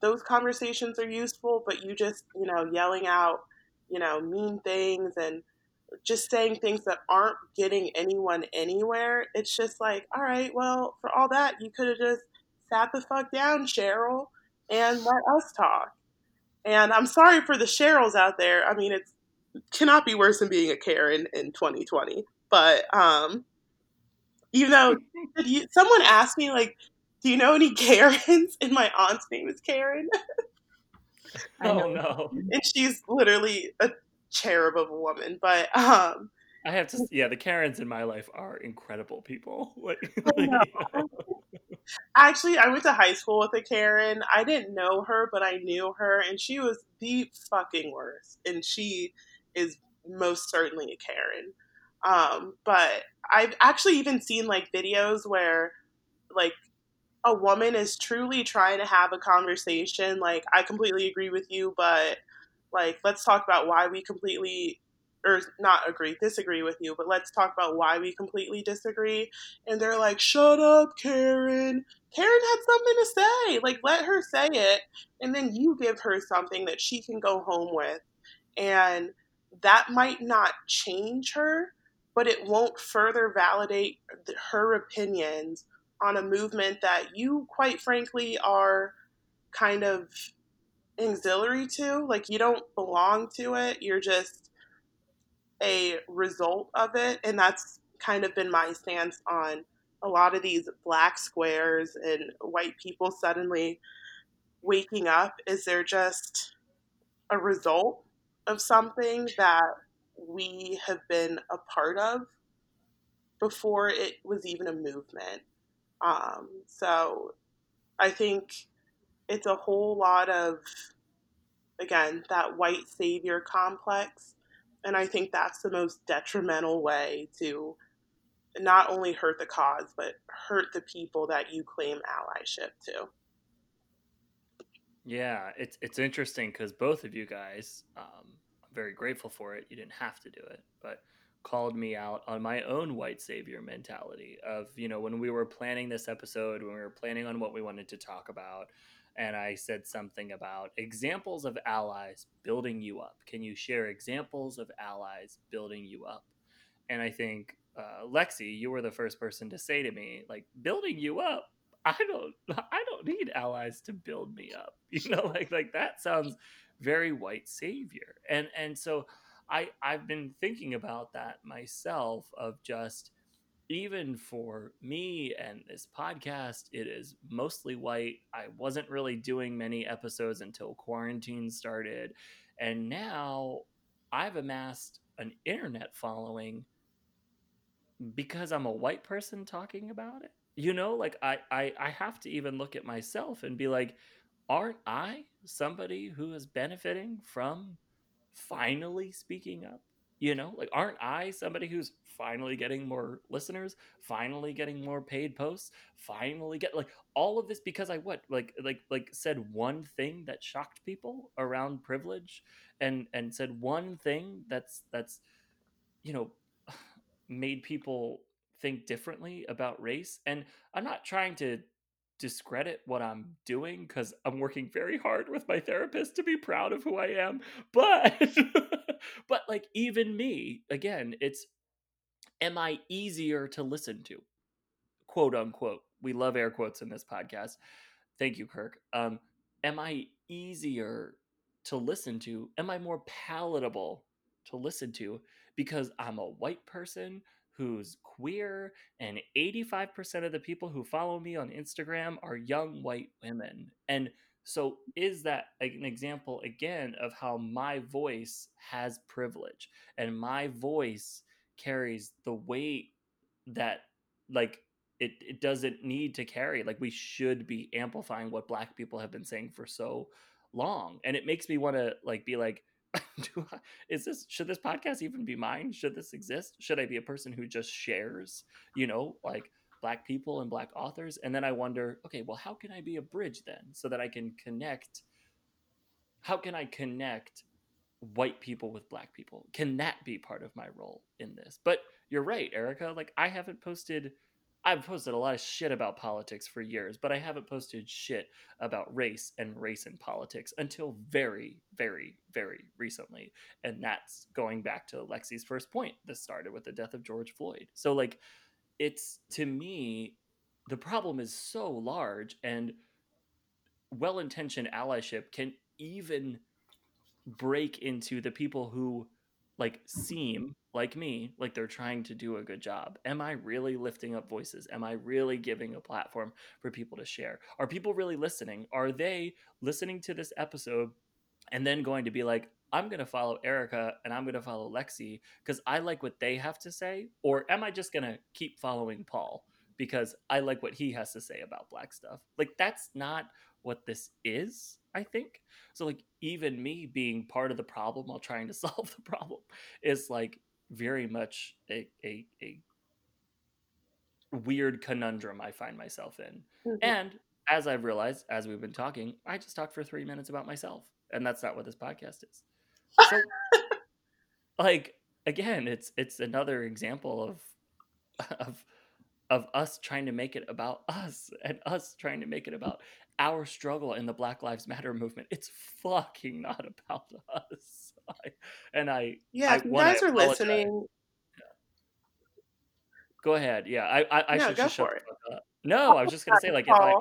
those conversations are useful, but you just, you know, yelling out, you know, mean things and just saying things that aren't getting anyone anywhere, it's just like, all right, well, for all that, you could have just sat the fuck down, Cheryl, and let us talk. And I'm sorry for the Cheryls out there. I mean, it cannot be worse than being a Karen in 2020. But um, even though you, someone asked me, like, do you know any Karens? And my aunt's name is Karen. oh no! And she's literally a cherub of a woman. But um, I have to, yeah, the Karens in my life are incredible people. Actually, I went to high school with a Karen. I didn't know her, but I knew her, and she was the fucking worst. And she is most certainly a Karen. Um, but I've actually even seen like videos where, like, a woman is truly trying to have a conversation, like I completely agree with you, but like let's talk about why we completely or not agree, disagree with you, but let's talk about why we completely disagree. And they're like, shut up, Karen. Karen had something to say. Like, let her say it. And then you give her something that she can go home with. And that might not change her, but it won't further validate her opinions on a movement that you, quite frankly, are kind of auxiliary to. Like, you don't belong to it. You're just a result of it. And that's kind of been my stance on a lot of these black squares and white people suddenly waking up. Is there just a result of something that we have been a part of before it was even a movement? Um, so I think it's a whole lot of, again, that white savior complex. And I think that's the most detrimental way to not only hurt the cause, but hurt the people that you claim allyship to. Yeah, it's it's interesting because both of you guys, um, I'm very grateful for it. You didn't have to do it, but called me out on my own white savior mentality of you know when we were planning this episode when we were planning on what we wanted to talk about and i said something about examples of allies building you up. Can you share examples of allies building you up? And i think uh, lexi you were the first person to say to me like building you up? I don't i don't need allies to build me up. You know like like that sounds very white savior. And and so I I've been thinking about that myself of just even for me and this podcast, it is mostly white. I wasn't really doing many episodes until quarantine started. And now I've amassed an internet following because I'm a white person talking about it. You know, like I, I, I have to even look at myself and be like, aren't I somebody who is benefiting from finally speaking up? You know, like aren't I somebody who's finally getting more listeners, finally getting more paid posts, finally get like all of this because I what like like like said one thing that shocked people around privilege and and said one thing that's that's you know made people think differently about race and I'm not trying to discredit what I'm doing because I'm working very hard with my therapist to be proud of who I am. But but like even me, again, it's am I easier to listen to? Quote unquote. We love air quotes in this podcast. Thank you, Kirk. Um, am I easier to listen to? Am I more palatable to listen to because I'm a white person who's queer, and 85% of the people who follow me on Instagram are young white women. And so, is that an example again of how my voice has privilege and my voice carries the weight that, like, it, it doesn't need to carry? Like, we should be amplifying what Black people have been saying for so long. And it makes me want to, like, be like, do I, is this should this podcast even be mine? Should this exist? Should I be a person who just shares, you know, like black people and black authors? And then I wonder, okay, well, how can I be a bridge then so that I can connect? How can I connect white people with black people? Can that be part of my role in this? But you're right, Erica. Like I haven't posted I've posted a lot of shit about politics for years, but I haven't posted shit about race and race and politics until very, very, very recently. And that's going back to Lexi's first point. This started with the death of George Floyd. So, like, it's to me, the problem is so large, and well intentioned allyship can even break into the people who like seem like me like they're trying to do a good job. Am i really lifting up voices? Am i really giving a platform for people to share? Are people really listening? Are they listening to this episode and then going to be like i'm going to follow erica and i'm going to follow lexi because i like what they have to say or am i just going to keep following paul because i like what he has to say about black stuff like that's not what this is I think. So like even me being part of the problem while trying to solve the problem is like very much a a, a weird conundrum I find myself in. Mhm. And as I've realized, as we've been talking, I just talked for three minutes about myself, and that's not what this podcast is. So, like, again, it's it's another example of of of us trying to make it about us and us trying to make it about our struggle in the Black Lives Matter movement. It's fucking not about us. I, and I Yeah, I- you guys are apologize. listening, Go ahead. Yeah, I I, I No, should just shut for the it. up. No, I was just gonna say like if I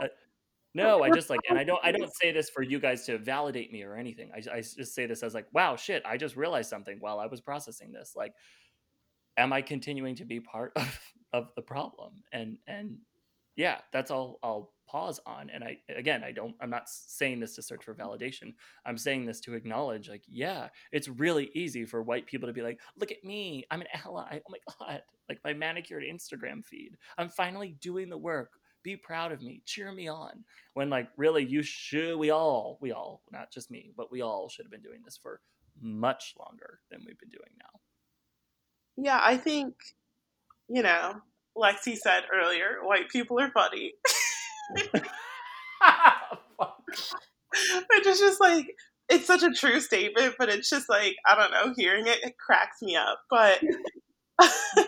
no, I just like and I don't I don't say this for you guys to validate me or anything. I I just say this as like wow shit I just realized something while I was processing this. Like, am I continuing to be part of of the problem? And and yeah, that's all I'll pause on. And I again I don't I'm not saying this to search for validation. I'm saying this to acknowledge like yeah, it's really easy for white people to be like look at me I'm an ally. Oh my god, like my manicured Instagram feed. I'm finally doing the work. Be proud of me. Cheer me on. When like really you should we all we all not just me but we all should have been doing this for much longer than we've been doing now. yeah, I think, you know, Lexi said earlier, white people are funny. Which is just like, it's such a true statement, but it's just like, I don't know, hearing it, it cracks me up. But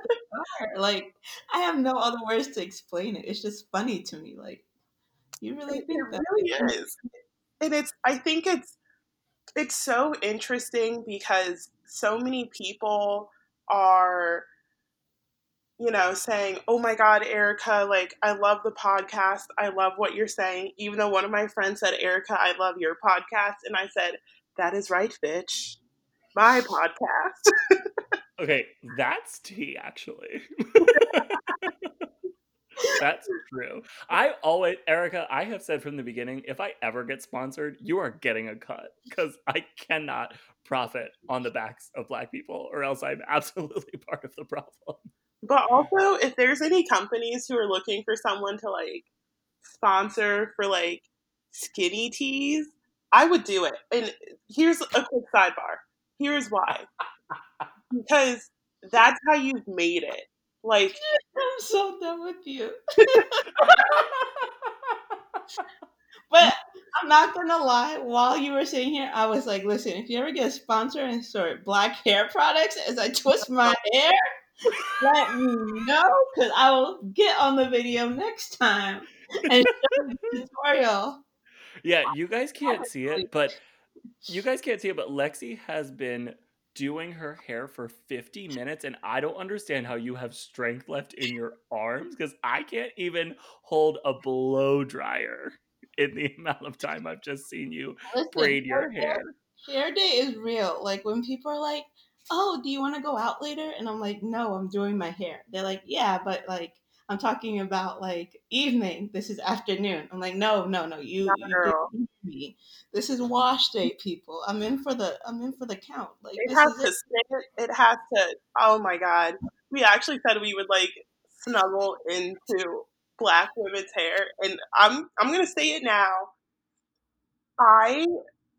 Like I have no other words to explain it. It's just funny to me. Like you really it, think it that? really is. And it's, I think it's, it's so interesting because so many people are you know saying oh my god erica like i love the podcast i love what you're saying even though one of my friends said erica i love your podcast and i said that is right bitch my podcast Okay, that's tea actually. that's true. I always Erica, I have said from the beginning, if I ever get sponsored, you are getting a cut because I cannot profit on the backs of black people or else I'm absolutely part of the problem. but also if there's any companies who are looking for someone to like sponsor for like skinny teas i would do it and here's a quick sidebar here's why because that's how you've made it like I'm so done with you. But I'm not gonna lie. While you were sitting here, I was like, "Listen, if you ever get a sponsor and start black hair products as I twist my hair, let me know because I will get on the video next time and show the tutorial." yeah, you guys can't see it, but you guys can't see it, but Lexi has been doing her hair for 50 minutes and I don't understand how you have strength left in your arms because I can't even hold a blow dryer in the amount of time I've just seen you Listen, braid your hair. Hair day is real. Like when people are like, "Oh, do you want to go out later?" and I'm like, "No, I'm doing my hair." They're like, "Yeah, but like." I'm talking about like evening. This is afternoon. I'm like, no, no, no. You, you didn't hear me. This is wash day, people. I'm in for the. I'm in for the count. Like it this has is to it. it has to oh my god we actually said we would like snuggle into black women's hair and i'm i'm gonna say it now i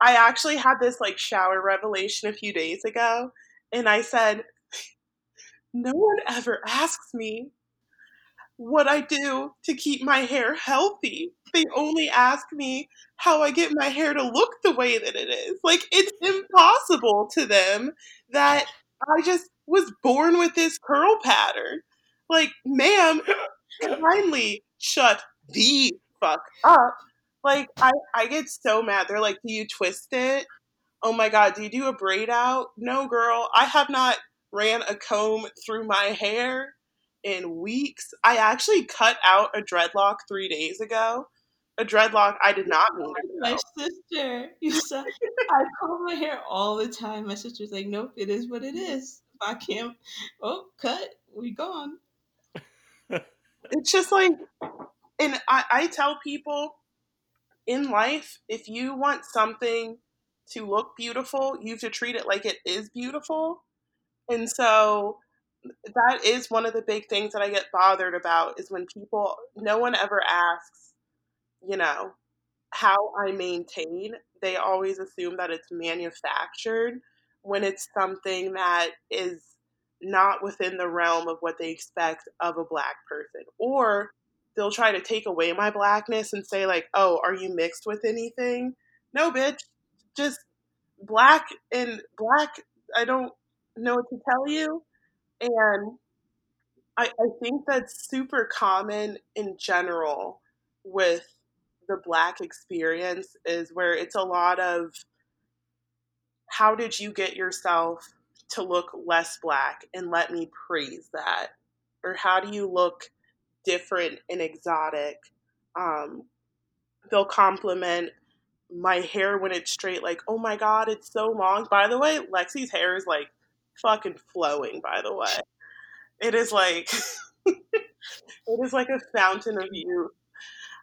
i actually had this like shower revelation a few days ago and i said no one ever asks me what i do to keep my hair healthy they only ask me how i get my hair to look the way that it is like it's impossible to them that I just was born with this curl pattern. Like, ma'am, kindly shut the fuck up. Like, I, I get so mad. They're like, do you twist it? Oh my god, do you do a braid out? No, girl. I have not ran a comb through my hair in weeks. I actually cut out a dreadlock three days ago. A dreadlock I did not mean My sister, you said I comb my hair all the time. My sister's like, nope, it is what it is. If I can't, oh, cut, we gone. it's just like and I, I tell people in life if you want something to look beautiful you have to treat it like it is beautiful and so that is one of the big things that i get bothered about is when people no one ever asks you know how i maintain they always assume that it's manufactured when it's something that is not within the realm of what they expect of a black person. Or they'll try to take away my blackness and say, like, oh, are you mixed with anything? No, bitch. Just black and black. I don't know what to tell you. And I, I think that's super common in general with the black experience is where it's a lot of how did you get yourself to look less black and let me praise that? Or how do you look different and exotic? Um, they'll compliment my hair when it's straight like oh my god it's so long. By the way lexi's hair is like fucking flowing by the way it is like it is like a fountain of youth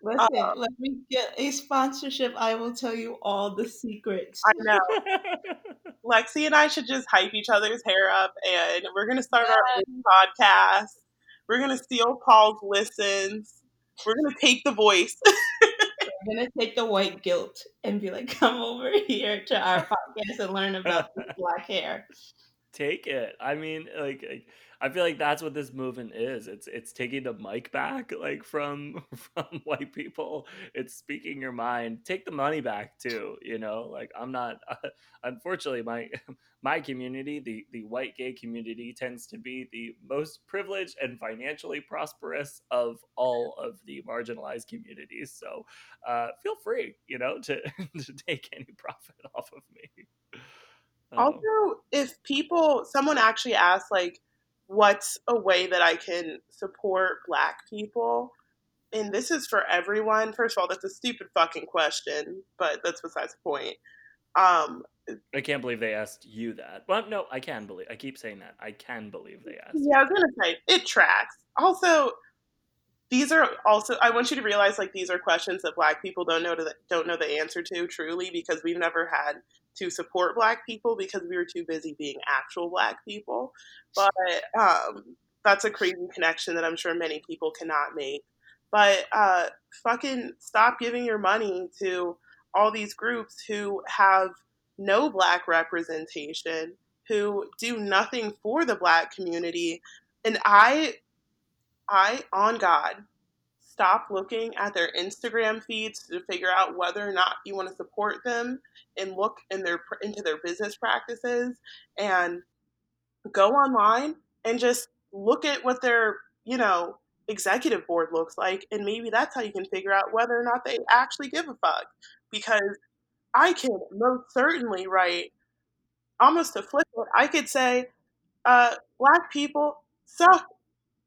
Listen, uh, let me get a sponsorship. I will tell you all the secrets. I know. Lexi and I should just hype each other's hair up, and we're gonna start our own podcast. We're gonna steal Paul's listens. We're gonna take the voice. we're gonna take the white guilt and be like, "Come over here to our podcast and learn about black hair." Take it. I mean, like I feel like that's what this movement is. It's it's taking the mic back, like from from white people. It's speaking your mind. Take the money back too. You know, like I'm not. Uh, unfortunately, my my community, the the white gay community, tends to be the most privileged and financially prosperous of all of the marginalized communities. So, uh, feel free, you know, to to take any profit off of me. Also, if people, someone actually asks, like, what's a way that I can support black people? And this is for everyone. First of all, that's a stupid fucking question, but that's besides the point. Um, I can't believe they asked you that. Well, no, I can believe. I keep saying that. I can believe they asked. Yeah, I was gonna say it tracks. Also, these are also. I want you to realize like these are questions that Black people don't know to don't know the answer to truly because we've never had to support black people because we were too busy being actual black people. But um, that's a crazy connection that I'm sure many people cannot make. But uh, fucking stop giving your money to all these groups who have no black representation, who do nothing for the black community. And I, I, on God, stop looking at their Instagram feeds to figure out whether or not you want to support them and look in their into their business practices and go online and just look at what their, you know, executive board looks like and maybe that's how you can figure out whether or not they actually give a fuck because I can most certainly write almost a flip it. I could say uh, black people suck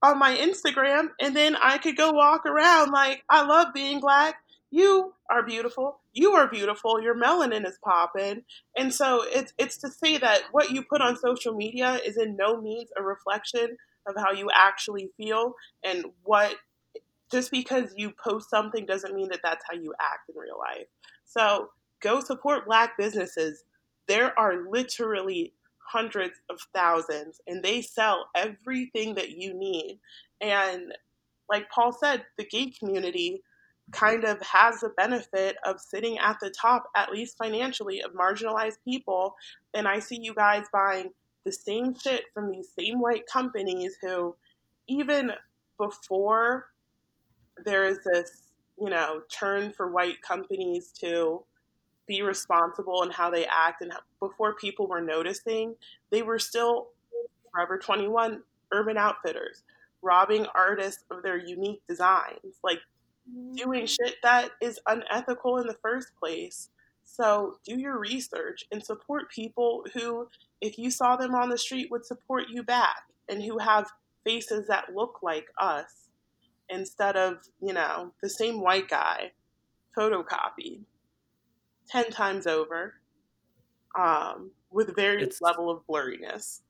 on my Instagram, and then I could go walk around like I love being black. You are beautiful. You are beautiful. Your melanin is popping, and so it's it's to say that what you put on social media is in no means a reflection of how you actually feel, and what just because you post something doesn't mean that that's how you act in real life. So go support black businesses. There are literally hundreds of thousands and they sell everything that you need. And like Paul said, the gay community kind of has the benefit of sitting at the top, at least financially, of marginalized people. And I see you guys buying the same shit from these same white companies who, even before there is this, you know, turn for white companies to be responsible in how they act and before people were noticing they were still forever 21 urban outfitters robbing artists of their unique designs like doing mm-hmm. shit that is unethical in the first place. So do your research and support people who if you saw them on the street would support you back and who have faces that look like us instead of you know the same white guy photocopied 10 times over um, with various it's, level of blurriness.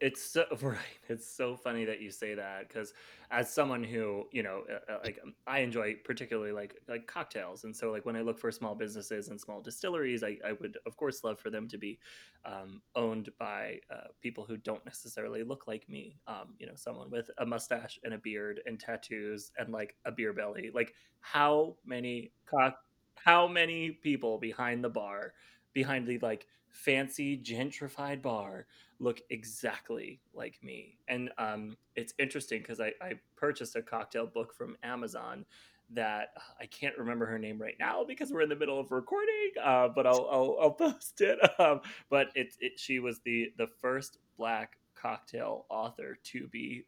It's so right it's so funny that you say that because as someone who you know uh, uh, like um, i enjoy particularly like like cocktails and so like when i look for small businesses and small distilleries i, I would of course love for them to be um, owned by uh, people who don't necessarily look like me um, you know someone with a mustache and a beard and tattoos and like a beer belly. Like how many cock how many people behind the bar behind the like fancy gentrified bar look exactly like me. And um, it's interesting because I, I purchased a cocktail book from Amazon that I can't remember her name right now because we're in the middle of recording, uh, but I'll, I'll, I'll post it. Um, but it, it, she was the, the first black cocktail author to be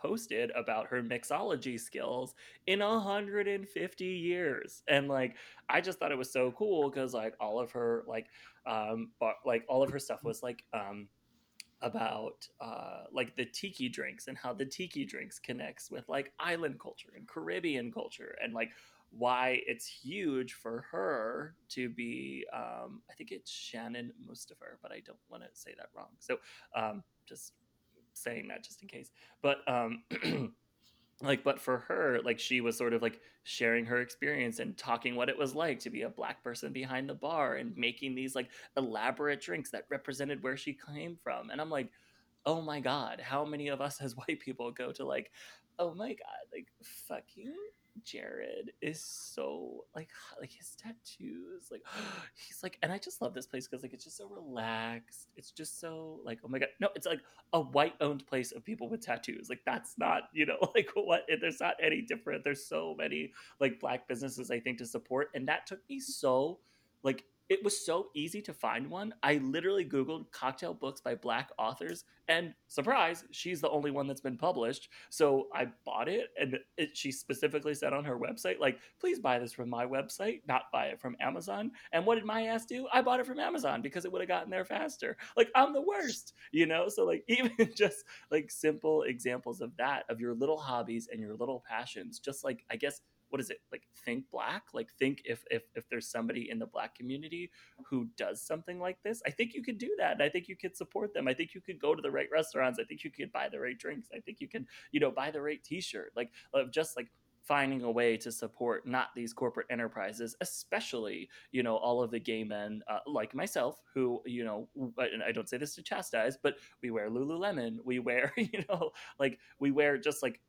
posted about her mixology skills in 150 years and like i just thought it was so cool because like all of her like um like all of her stuff was like um about uh, like the tiki drinks and how the tiki drinks connects with like island culture and Caribbean culture and like why it's huge for her to be um, I think it's Shannon Mustafa, but I don't want to say that wrong. So um, just saying that just in case. But um, like but for her like she was sort of like sharing her experience and talking what it was like to be a black person behind the bar and making these like elaborate drinks that represented where she came from and i'm like oh my god how many of us as white people go to like oh my god like fucking Jared is so like like his tattoos like he's like and I just love this place because like it's just so relaxed. It's just so like oh my god no it's like a white owned place of people with tattoos. Like that's not you know like what there's not any different. There's so many like black businesses I think to support. And that took me so like it was so easy to find one. I literally Googled cocktail books by black authors, and surprise, she's the only one that's been published. So I bought it, and it, she specifically said on her website, like, please buy this from my website, not buy it from Amazon. And what did my ass do? I bought it from Amazon because it would have gotten there faster. Like, I'm the worst, you know? So, like, even just like simple examples of that, of your little hobbies and your little passions, just like, I guess, what is it like think black? Like think if if if there's somebody in the black community who does something like this i think you could do that and i think you could support them. I think you could go to the right restaurants. I think you could buy the right drinks. I think you can you know buy the right t-shirt like just like finding a way to support not these corporate enterprises especially you know all of the gay men uh, like myself who you know and i don't say this to chastise but we wear lululemon. We wear you know like we wear just like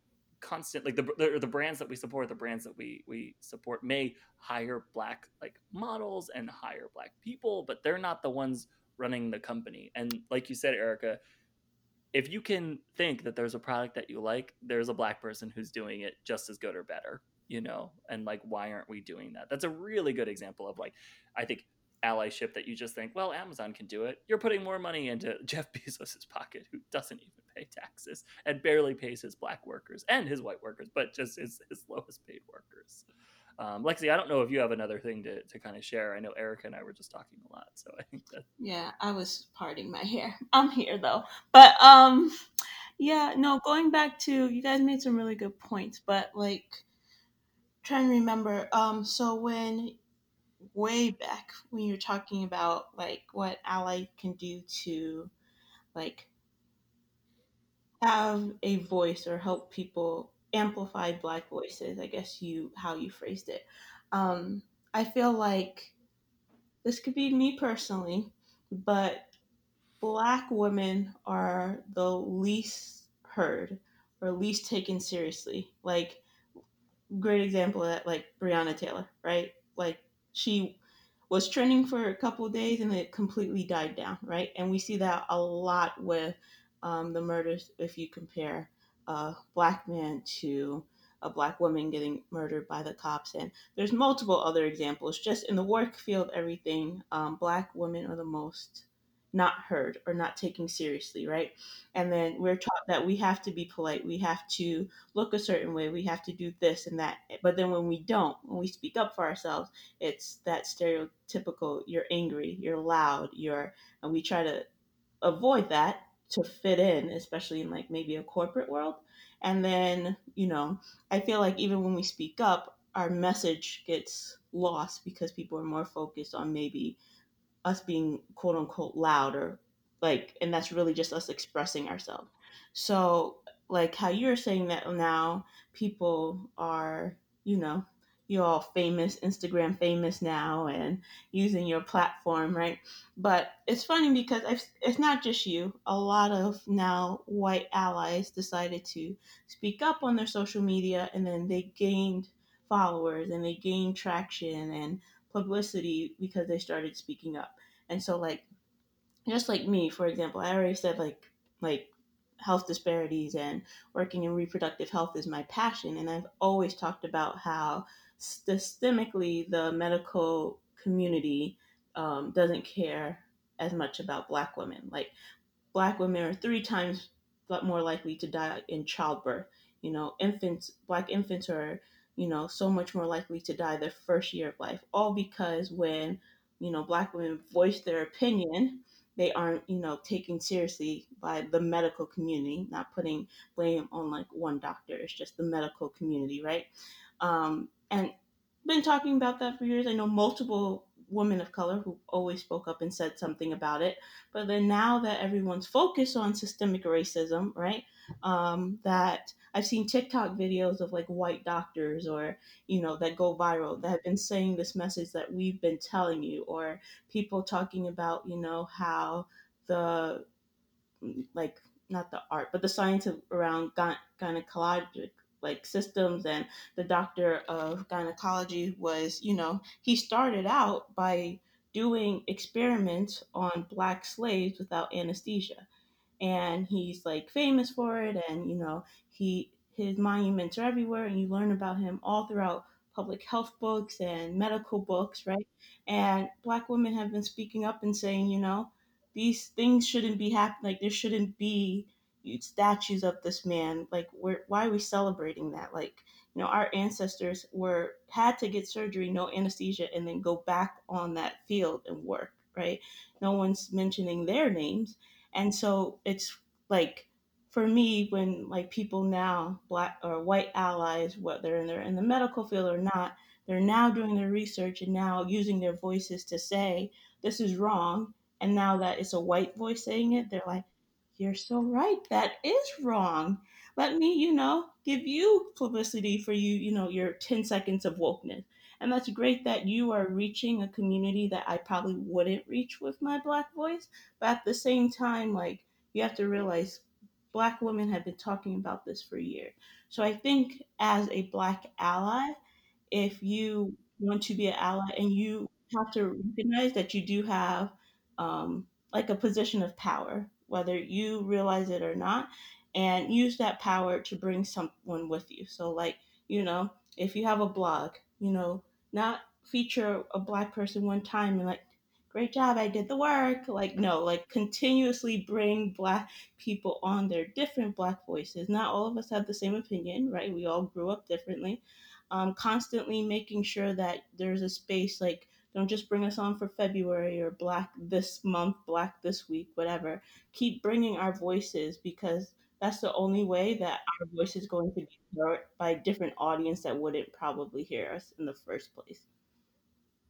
constant like the, the, the brands that we support the brands that we we support may hire black like models and hire black people but they're not the ones running the company. And like you said erica if you can think that there's a product that you like there's a black person who's doing it just as good or better you know? And like why aren't we doing that? That's a really good example of like i think allyship that you just think, well, Amazon can do it. You're putting more money into Jeff Bezos's pocket, who doesn't even pay taxes and barely pays his black workers and his white workers, but just his, his lowest paid workers. Um, Lexi, I don't know if you have another thing to, to kind of share. I know Erica and I were just talking a lot, so I think that. Yeah, I was parting my hair. I'm here though, but um, yeah, no. Going back to you guys made some really good points, but like trying to remember. Um, so when way back when you're talking about like what ally can do to like have a voice or help people amplify black voices i guess you how you phrased it. Um, i feel like this could be me personally but black women are the least heard or least taken seriously. Like great example that like breonna taylor right? Like she was trending for a couple days and it completely died down, right? And we see that a lot with um, the murders if you compare a black man to a black woman getting murdered by the cops. And there's multiple other examples. Just in the work field, everything, um, black women are the most not heard or not taken seriously, right? And then we're taught that we have to be polite, we have to look a certain way, we have to do this and that. But then when we don't, when we speak up for ourselves, it's that stereotypical you're angry, you're loud, you're, and we try to avoid that to fit in, especially in like maybe a corporate world. And then, you know, I feel like even when we speak up, our message gets lost because people are more focused on maybe us being quote unquote loud or like and that's really just us expressing ourselves so like how you're saying that now people are you know you're all famous instagram famous now and using your platform right? But it's funny because I've, it's not just you. A lot of now white allies decided to speak up on their social media and then they gained followers and they gained traction and publicity because they started speaking up. And so like just like me, for example, I already said like like health disparities and working in reproductive health is my passion. And I've always talked about how systemically the medical community um, doesn't care as much about black women. Like black women are three times more likely to die in childbirth. You know, infants, black infants are, you know, so much more likely to die their first year of life, all because when, you know, black women voice their opinion, they aren't, you know, taken seriously by the medical community, not putting blame on like one doctor. It's just the medical community, right? Um, and been talking about that for years. I know multiple women of color who always spoke up and said something about it. But then now that everyone's focused on systemic racism, right? Um, that I've seen TikTok videos of like white doctors or, you know, that go viral that have been saying this message that we've been telling you, or people talking about, you know, how the, like, not the art, but the science of, around gynecologic like systems and the doctor of gynecology was, you know, he started out by doing experiments on black slaves without anesthesia. And he's like famous for it and you know, he his monuments are everywhere and you learn about him all throughout public health books and medical books, right? And black women have been speaking up and saying, you know, these things shouldn't be happening like there shouldn't be statues of this man like why are we celebrating that? Like you know our ancestors were had to get surgery no anesthesia and then go back on that field and work right? No one's mentioning their names. And so it's like for me when like people now black or white allies whether they're in the medical field or not they're now doing their research and now using their voices to say this is wrong and now that it's a white voice saying it they're like you're so right. That is wrong. Let me, you know, give you publicity for you, you know, your 10 seconds of wokeness. And that's great that you are reaching a community that I probably wouldn't reach with my black voice. But at the same time, like, you have to realize black women have been talking about this for years. So I think as a black ally, if you want to be an ally and you have to recognize that you do have um, like a position of power whether you realize it or not, and use that power to bring someone with you. So, like, you know, if you have a blog, you know, not feature a black person one time and like, great job, I did the work. Like, no, like continuously bring black people on their different black voices. Not all of us have the same opinion, right? We all grew up differently. Um, constantly making sure that there's a space like don't just bring us on for February or Black this month, Black this week, whatever. Keep bringing our voices because that's the only way that our voice is going to be heard by a different audience that wouldn't probably hear us in the first place.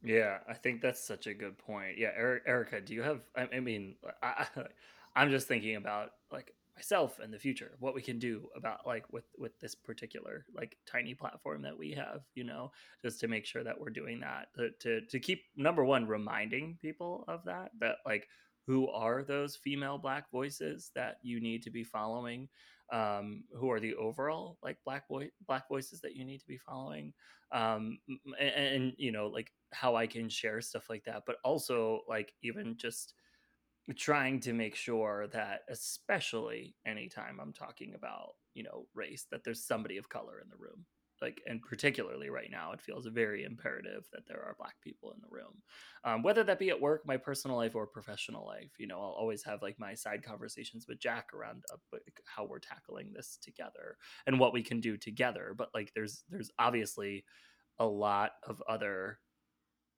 Yeah, I think that's such a good point. Yeah, Erica, do you have? I, mean, I, I'm just thinking about like myself and the future what we can do about like with with this particular like tiny platform that we have you know just to make sure that we're doing that to to, to keep number one reminding people of that that like who are those female black voices that you need to be following? Um, who are the overall like black boy black voices that you need to be following? Um, and, and you know like how i can share stuff like that but also like even just trying to make sure that especially anytime i'm talking about you know race that there's somebody of color in the room. Like and particularly right now it feels very imperative that there are black people in the room. Um, whether that be at work my personal life or professional life you know i'll always have like my side conversations with jack around uh, how we're tackling this together and what we can do together. But like there's there's obviously a lot of other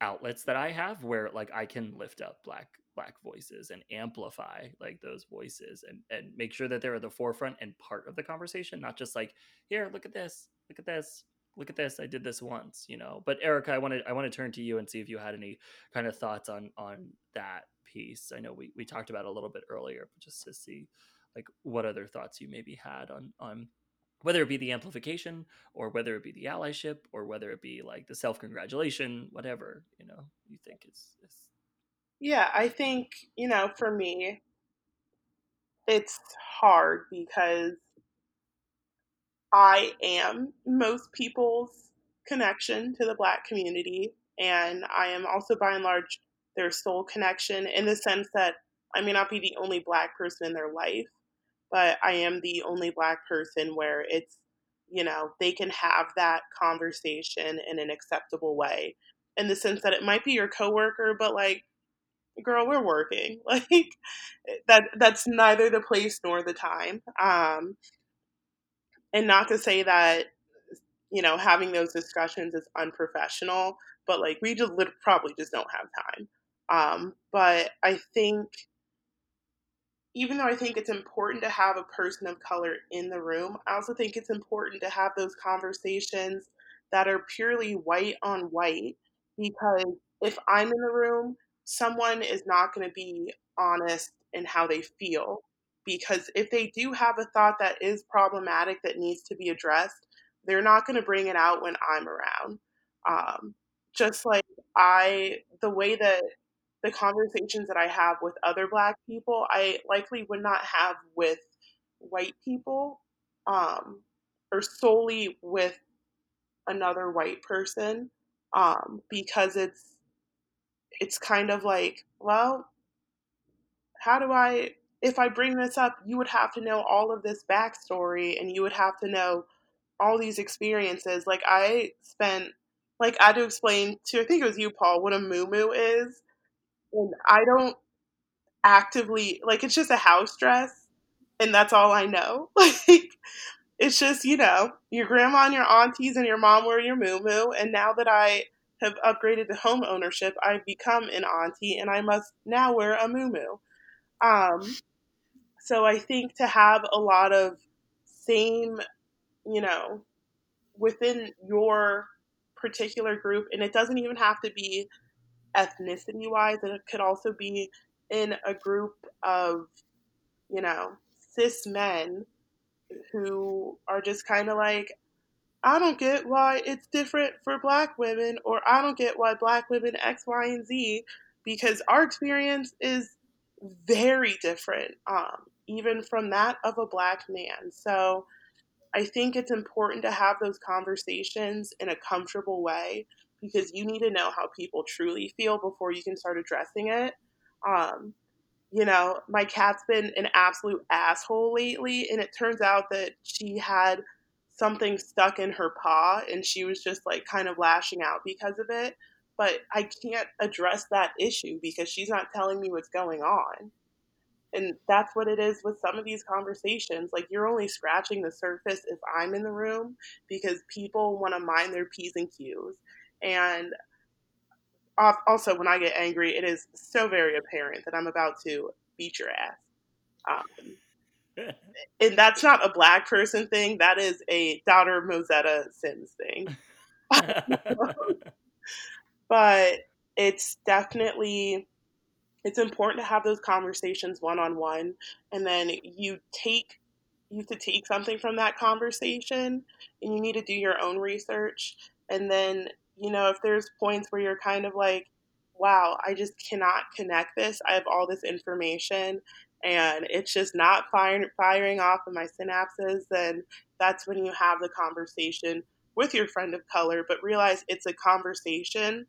outlets that i have where like i can lift up black black voices and amplify like those voices and and make sure that they're at the forefront and part of the conversation not just like here look at this look at this look at this i did this once you know? But erica i want to i want to turn to you and see if you had any kind of thoughts on on that piece. I know we, we talked about a little bit earlier but just to see like what other thoughts you maybe had on on whether it be the amplification or whether it be the allyship or whether it be like the self congratulation whatever you know? You think is, is yeah, I think, you know, for me, it's hard because I am most people's connection to the black community. And I am also, by and large, their sole connection in the sense that I may not be the only black person in their life, but I am the only black person where it's, you know, they can have that conversation in an acceptable way in the sense that it might be your coworker, but like, girl, we're working. Like that that's neither the place nor the time. Um and not to say that you know having those discussions is unprofessional, but like we just probably just don't have time. Um, but I think even though I think it's important to have a person of color in the room, I also think it's important to have those conversations that are purely white on white because if I'm in the room, someone is not going to be honest in how they feel. Because if they do have a thought that is problematic that needs to be addressed, they're not going to bring it out when I'm around. Um, just like I, the way that the conversations that I have with other black people, I likely would not have with white people um, or solely with another white person um, because it's it's kind of like, well, how do I if I bring this up, you would have to know all of this backstory and you would have to know all these experiences. Like I spent like I had to explain to I think it was you, Paul, what a moo is and I don't actively like it's just a house dress and that's all I know. Like it's just, you know, your grandma and your aunties and your mom wear your moo and now that I have upgraded to home ownership, I've become an auntie and I must now wear a moo Um so I think to have a lot of same, you know, within your particular group and it doesn't even have to be ethnicity wise, it could also be in a group of, you know, cis men who are just kind of like, I don't get why it's different for black women, or I don't get why black women X, Y, and Z, because our experience is very different, um, even from that of a black man. So I think it's important to have those conversations in a comfortable way because you need to know how people truly feel before you can start addressing it. Um, you know, my cat's been an absolute asshole lately, and it turns out that she had something stuck in her paw and she was just like kind of lashing out because of it. But I can't address that issue because she's not telling me what's going on. And that's what it is with some of these conversations. Like, you're only scratching the surface if I'm in the room because people want to mind their P's and Q's. And also, when I get angry, it is so very apparent that I'm about to beat your ass. Um, and that's not a black person thing. That is a daughter of Mozetta Sims thing. but it's definitely it's important to have those conversations one on one, and then you take you have to take something from that conversation, and you need to do your own research, and then you know, if there's points where you're kind of like, wow, I just cannot connect this. I have all this information and it's just not firing firing off of my synapses, then that's when you have the conversation with your friend of color, but realize it's a conversation,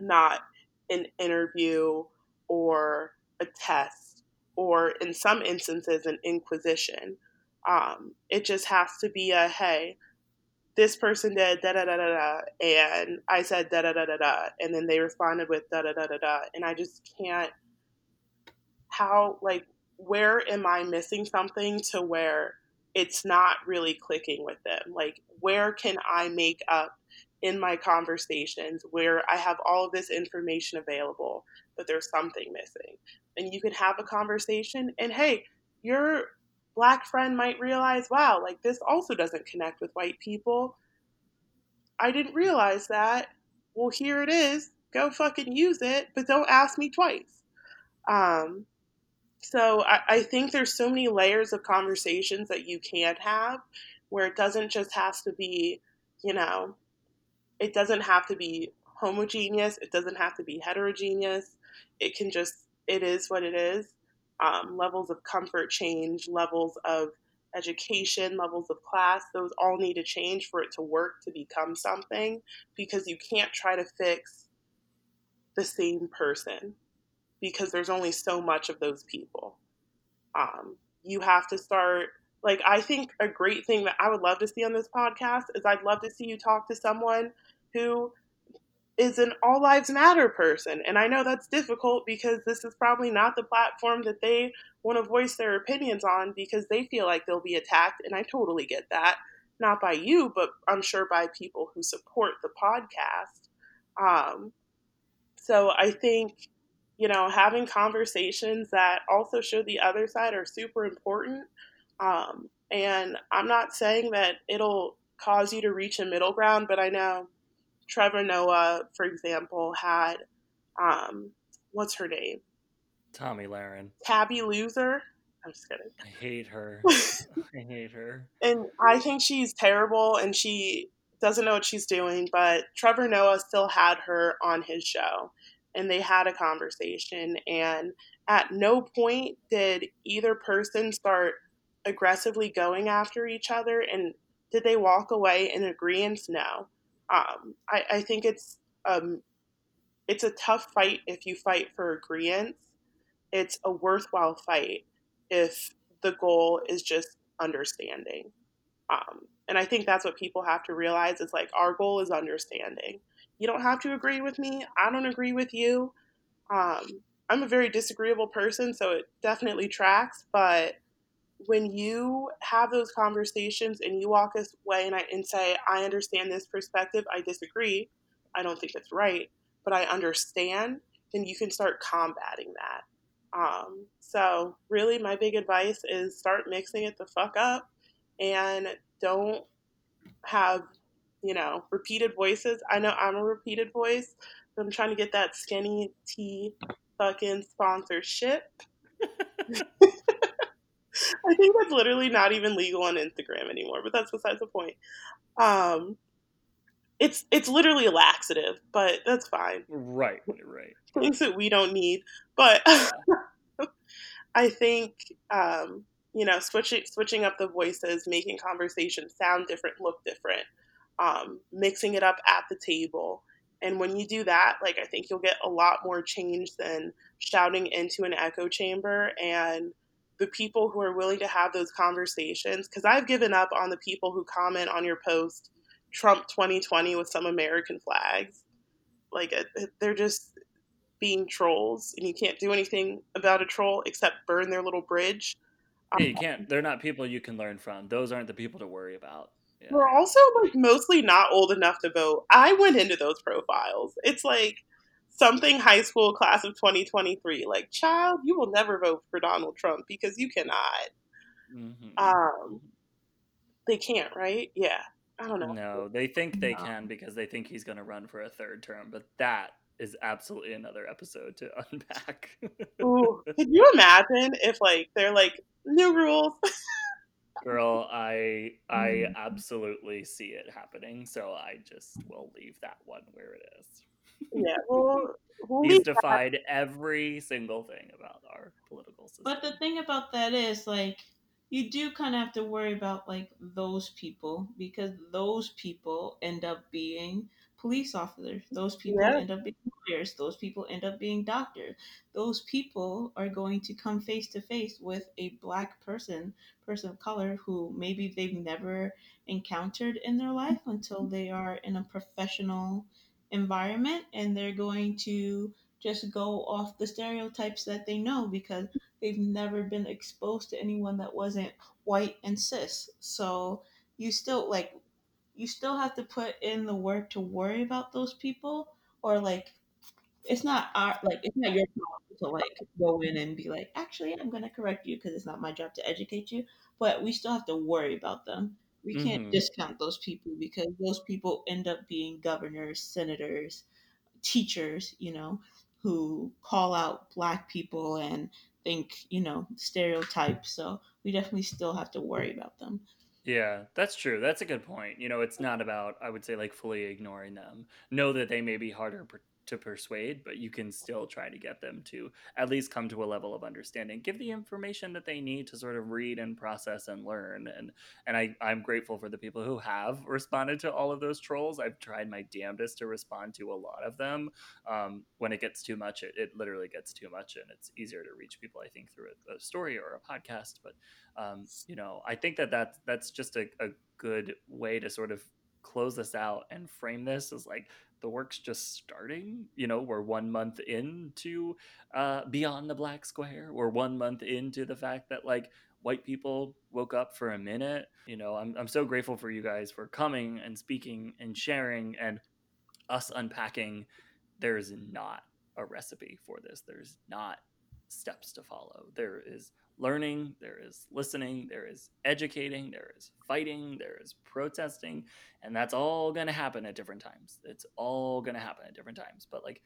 not an interview or a test or in some instances an inquisition. Um, it just has to be a hey, this person did da da da da da, and I said da da da da da, and then they responded with da da da da da, and I just can't. How like where am I missing something to where it's not really clicking with them? Like where can I make up in my conversations where I have all of this information available, but there's something missing, and you can have a conversation, and hey, your black friend might realize, wow, like this also doesn't connect with white people. I didn't realize that. Well, here it is. Go fucking use it, but don't ask me twice. Um, so I, I think there's so many layers of conversations that you can have where it doesn't just have to be, you know, it doesn't have to be homogeneous. It doesn't have to be heterogeneous. It can just, it is what it is um, levels of comfort change, levels of education, levels of class, those all need to change for it to work to become something because you can't try to fix the same person because there's only so much of those people. Um, you have to start like I think a great thing that I would love to see on this podcast is I'd love to see you talk to someone who is an all lives matter person. And I know that's difficult because this is probably not the platform that they want to voice their opinions on because they feel like they'll be attacked and I totally get that. Not by you, but I'm sure by people who support the podcast. Um, so I think, you know, having conversations that also show the other side are super important. Um, and I'm not saying that it'll cause you to reach a middle ground, but I know Trevor Noah, for example, had um, what's her name? Tomi Lahren. Tabby Loser. I'm just kidding. I hate her. I hate her. And I think she's terrible and she doesn't know what she's doing, but Trevor Noah still had her on his show and they had a conversation. And at no point did either person start aggressively going after each other. And did they walk away in agreement? No. Um, I, I think it's um, it's a tough fight if you fight for agreement. It's a worthwhile fight if the goal is just understanding. Um, and I think that's what people have to realize is like our goal is understanding. You don't have to agree with me. I don't agree with you. Um, I'm a very disagreeable person, so it definitely tracks. But when you have those conversations and you walk away and, I, and say, I understand this perspective, I disagree, I don't think it's right, but I understand, then you can start combating that. Um, so, really, my big advice is start mixing it the fuck up and don't have, you know, repeated voices. I know I'm a repeated voice, but I'm trying to get that skinny tea fucking sponsorship. I think that's literally not even legal on Instagram anymore, but that's besides the point. Um, it's it's literally a laxative, but that's fine. Right, right. Things that we don't need, but I think um, you know switching switching up the voices, making conversations sound different, look different, um, mixing it up at the table, and when you do that, like I think you'll get a lot more change than shouting into an echo chamber and the people who are willing to have those conversations because I've given up on the people who comment on your post Trump 2020 with some American flags. Like they're just being trolls and you can't do anything about a troll except burn their little bridge. Yeah, you um, can't. They're not people you can learn from. Those aren't the people to worry about. Yeah. We're also like mostly not old enough to vote. I went into those profiles. It's like something high school class of 2023 like child you will never vote for donald trump because you cannot mm-hmm. um they can't right yeah i don't know no they think they no. can because they think he's going to run for a third term but that is absolutely another episode to unpack Ooh, could you imagine if like they're like new rules girl i i mm. absolutely see it happening so i just will leave that one where it is yeah, well, he's defied that. every single thing about our political system. But the thing about that is, like, you do kind of have to worry about like those people because those people end up being police officers. Those people yeah. end up being lawyers. Those people end up being doctors. Those people are going to come face to face with a black person, person of color, who maybe they've never encountered in their life until they are in a professional environment and they're going to just go off the stereotypes that they know because they've never been exposed to anyone that wasn't white and cis. So you still like you still have to put in the work to worry about those people or like it's not our like it's not your job to like go in and be like actually I'm going to correct you because it's not my job to educate you, but we still have to worry about them we can't mm-hmm. discount those people because those people end up being governors, senators, teachers, you know, who call out black people and think, you know, stereotypes. So we definitely still have to worry about them. Yeah, that's true. That's a good point. You know, it's not about, I would say, like fully ignoring them. Know that they may be harder to persuade, but you can still try to get them to at least come to a level of understanding. Give the information that they need to sort of read and process and learn. And and I, I'm grateful for the people who have responded to all of those trolls. I've tried my damnedest to respond to a lot of them. Um, when it gets too much, it, it literally gets too much, and it's easier to reach people, I think, through a, a story or a podcast. But um, you know, I think that that's that's just a, a good way to sort of close this out and frame this as like the work's just starting. You know, we're one month into uh, Beyond the Black Square. We're one month into the fact that like white people woke up for a minute. You know, I'm I'm so grateful for you guys for coming and speaking and sharing and us unpacking. There's not a recipe for this. There's not steps to follow. There is learning, there is listening, there is educating, there is fighting, there is protesting, and that's all going to happen at different times. It's all going to happen at different times. But like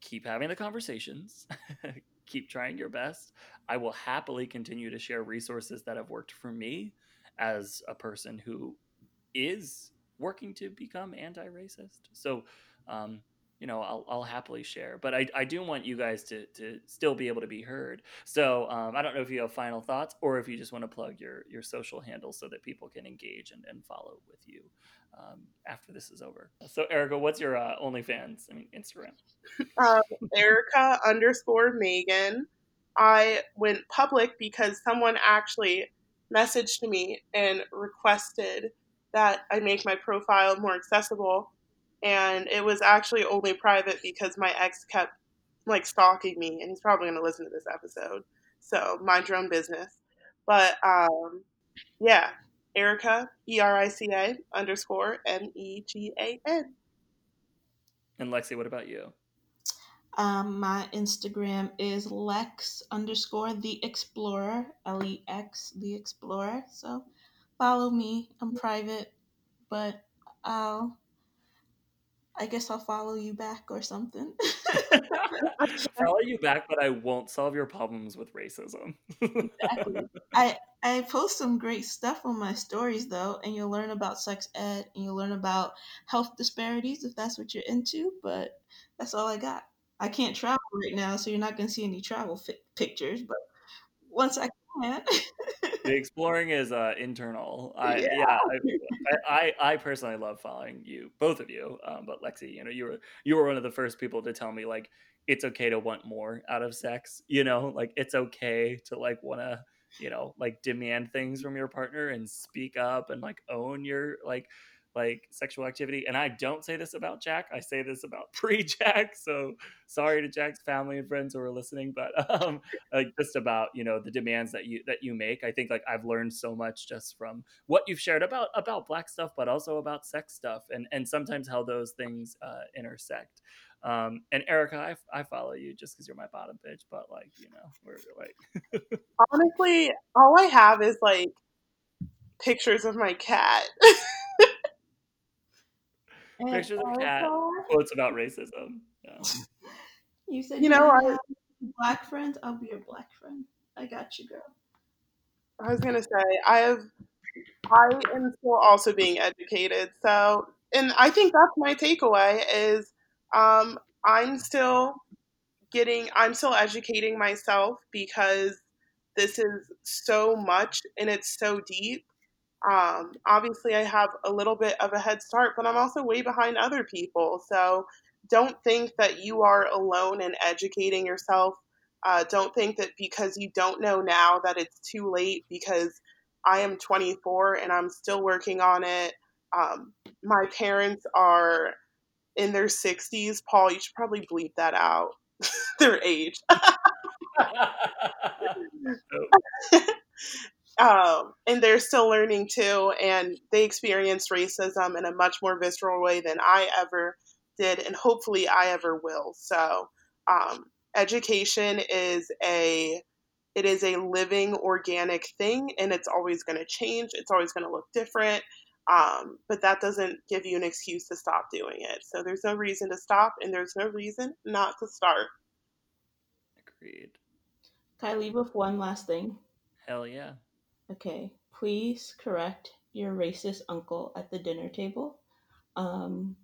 keep having the conversations, keep trying your best. I will happily continue to share resources that have worked for me as a person who is working to become anti-racist. So um, you know, I'll, I'll happily share. But I, I do want you guys to, to still be able to be heard. So um, I don't know if you have final thoughts or if you just want to plug your, your social handles so that people can engage and, and follow with you um, after this is over. So Erica, what's your uh, OnlyFans? I mean, Instagram. Um, Erica underscore Megan. I went public because someone actually messaged me and requested that I make my profile more accessible and it was actually only private because my ex kept like stalking me and he's probably going to listen to this episode so mind your own business but um yeah erica e-r-i-c-a underscore m-e-g-a-n and lexi what about you um, my Instagram is Lex underscore the Explorer, L E X the Explorer. So follow me. I'm private, but I'll I guess I'll follow you back or something. follow you back, but I won't solve your problems with racism. exactly. I I post some great stuff on my stories though, and you'll learn about sex ed and you'll learn about health disparities if that's what you're into. But that's all I got. I can't travel right now, so you're not going to see any travel fi- pictures. But once I. the exploring is uh, internal. I, yeah, yeah I, I, I, personally love following you, both of you. Um, but Lexi, you know, you were you were one of the first people to tell me like it's okay to want more out of sex. You know, like it's okay to like want to you know like demand things from your partner and speak up and like own your like like sexual activity. And I don't say this about Jack. I say this about pre Jack. So sorry to Jack's family and friends who are listening, but um, like just about you know the demands that you that you make. I think like I've learned so much just from what you've shared about about black stuff, but also about sex stuff, and and sometimes how those things uh, intersect. Um, and Erica, I, I follow you just because you're my bottom bitch, but like you know, we're like honestly, all I have is like pictures of my cat. Pictures of cat quotes about racism. Yeah. You said you, know I, black friends. I'll be your black friend. I got you, girl. I was gonna say I have. I am still also being educated. So, and I think that's my takeaway is um, I'm still getting. I'm still educating myself because this is so much and it's so deep um, obviously, I have a little bit of a head start, but I'm also way behind other people. So don't think that you are alone in educating yourself. Uh, don't think that because you don't know now that it's too late because I am 24 and I'm still working on it. Um, my parents are in their 60s. Paul, you should probably bleep that out, their age. Um, and they're still learning too, and they experience racism in a much more visceral way than I ever did, and hopefully I ever will. So, um, education is a it is a living organic thing, and it's always going to change. It's always going to look different. Um, but that doesn't give you an excuse to stop doing it. So there's no reason to stop, and there's no reason not to start. Agreed. Can I leave with one last thing? Hell yeah. Okay, please correct your racist uncle at the dinner table. Um,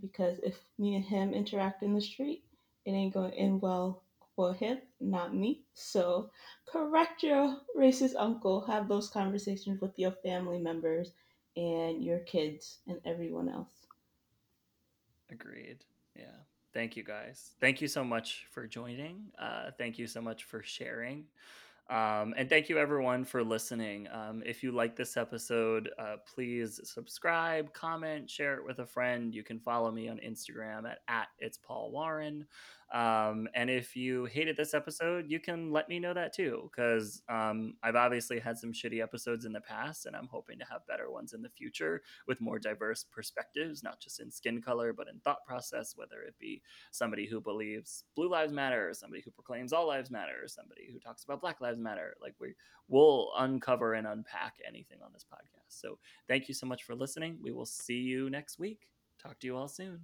because if me and him interact in the street, it ain't going to end well for him, not me. So correct your racist uncle. Have those conversations with your family members and your kids and everyone else. Agreed. Yeah. Thank you guys. Thank you so much for joining. Uh, thank you so much for sharing. Um, and thank you everyone for listening. Um, if you like this episode, uh, please subscribe, comment, share it with a friend. You can follow me on Instagram at, at it's Paul Warren. Um, and if you hated this episode, you can let me know that too, because um, I've obviously had some shitty episodes in the past, and I'm hoping to have better ones in the future with more diverse perspectives, not just in skin color, but in thought process, whether it be somebody who believes blue lives matter, or somebody who proclaims all lives matter, or somebody who talks about black lives matter. Like we will uncover and unpack anything on this podcast. So thank you so much for listening. We will see you next week. Talk to you all soon.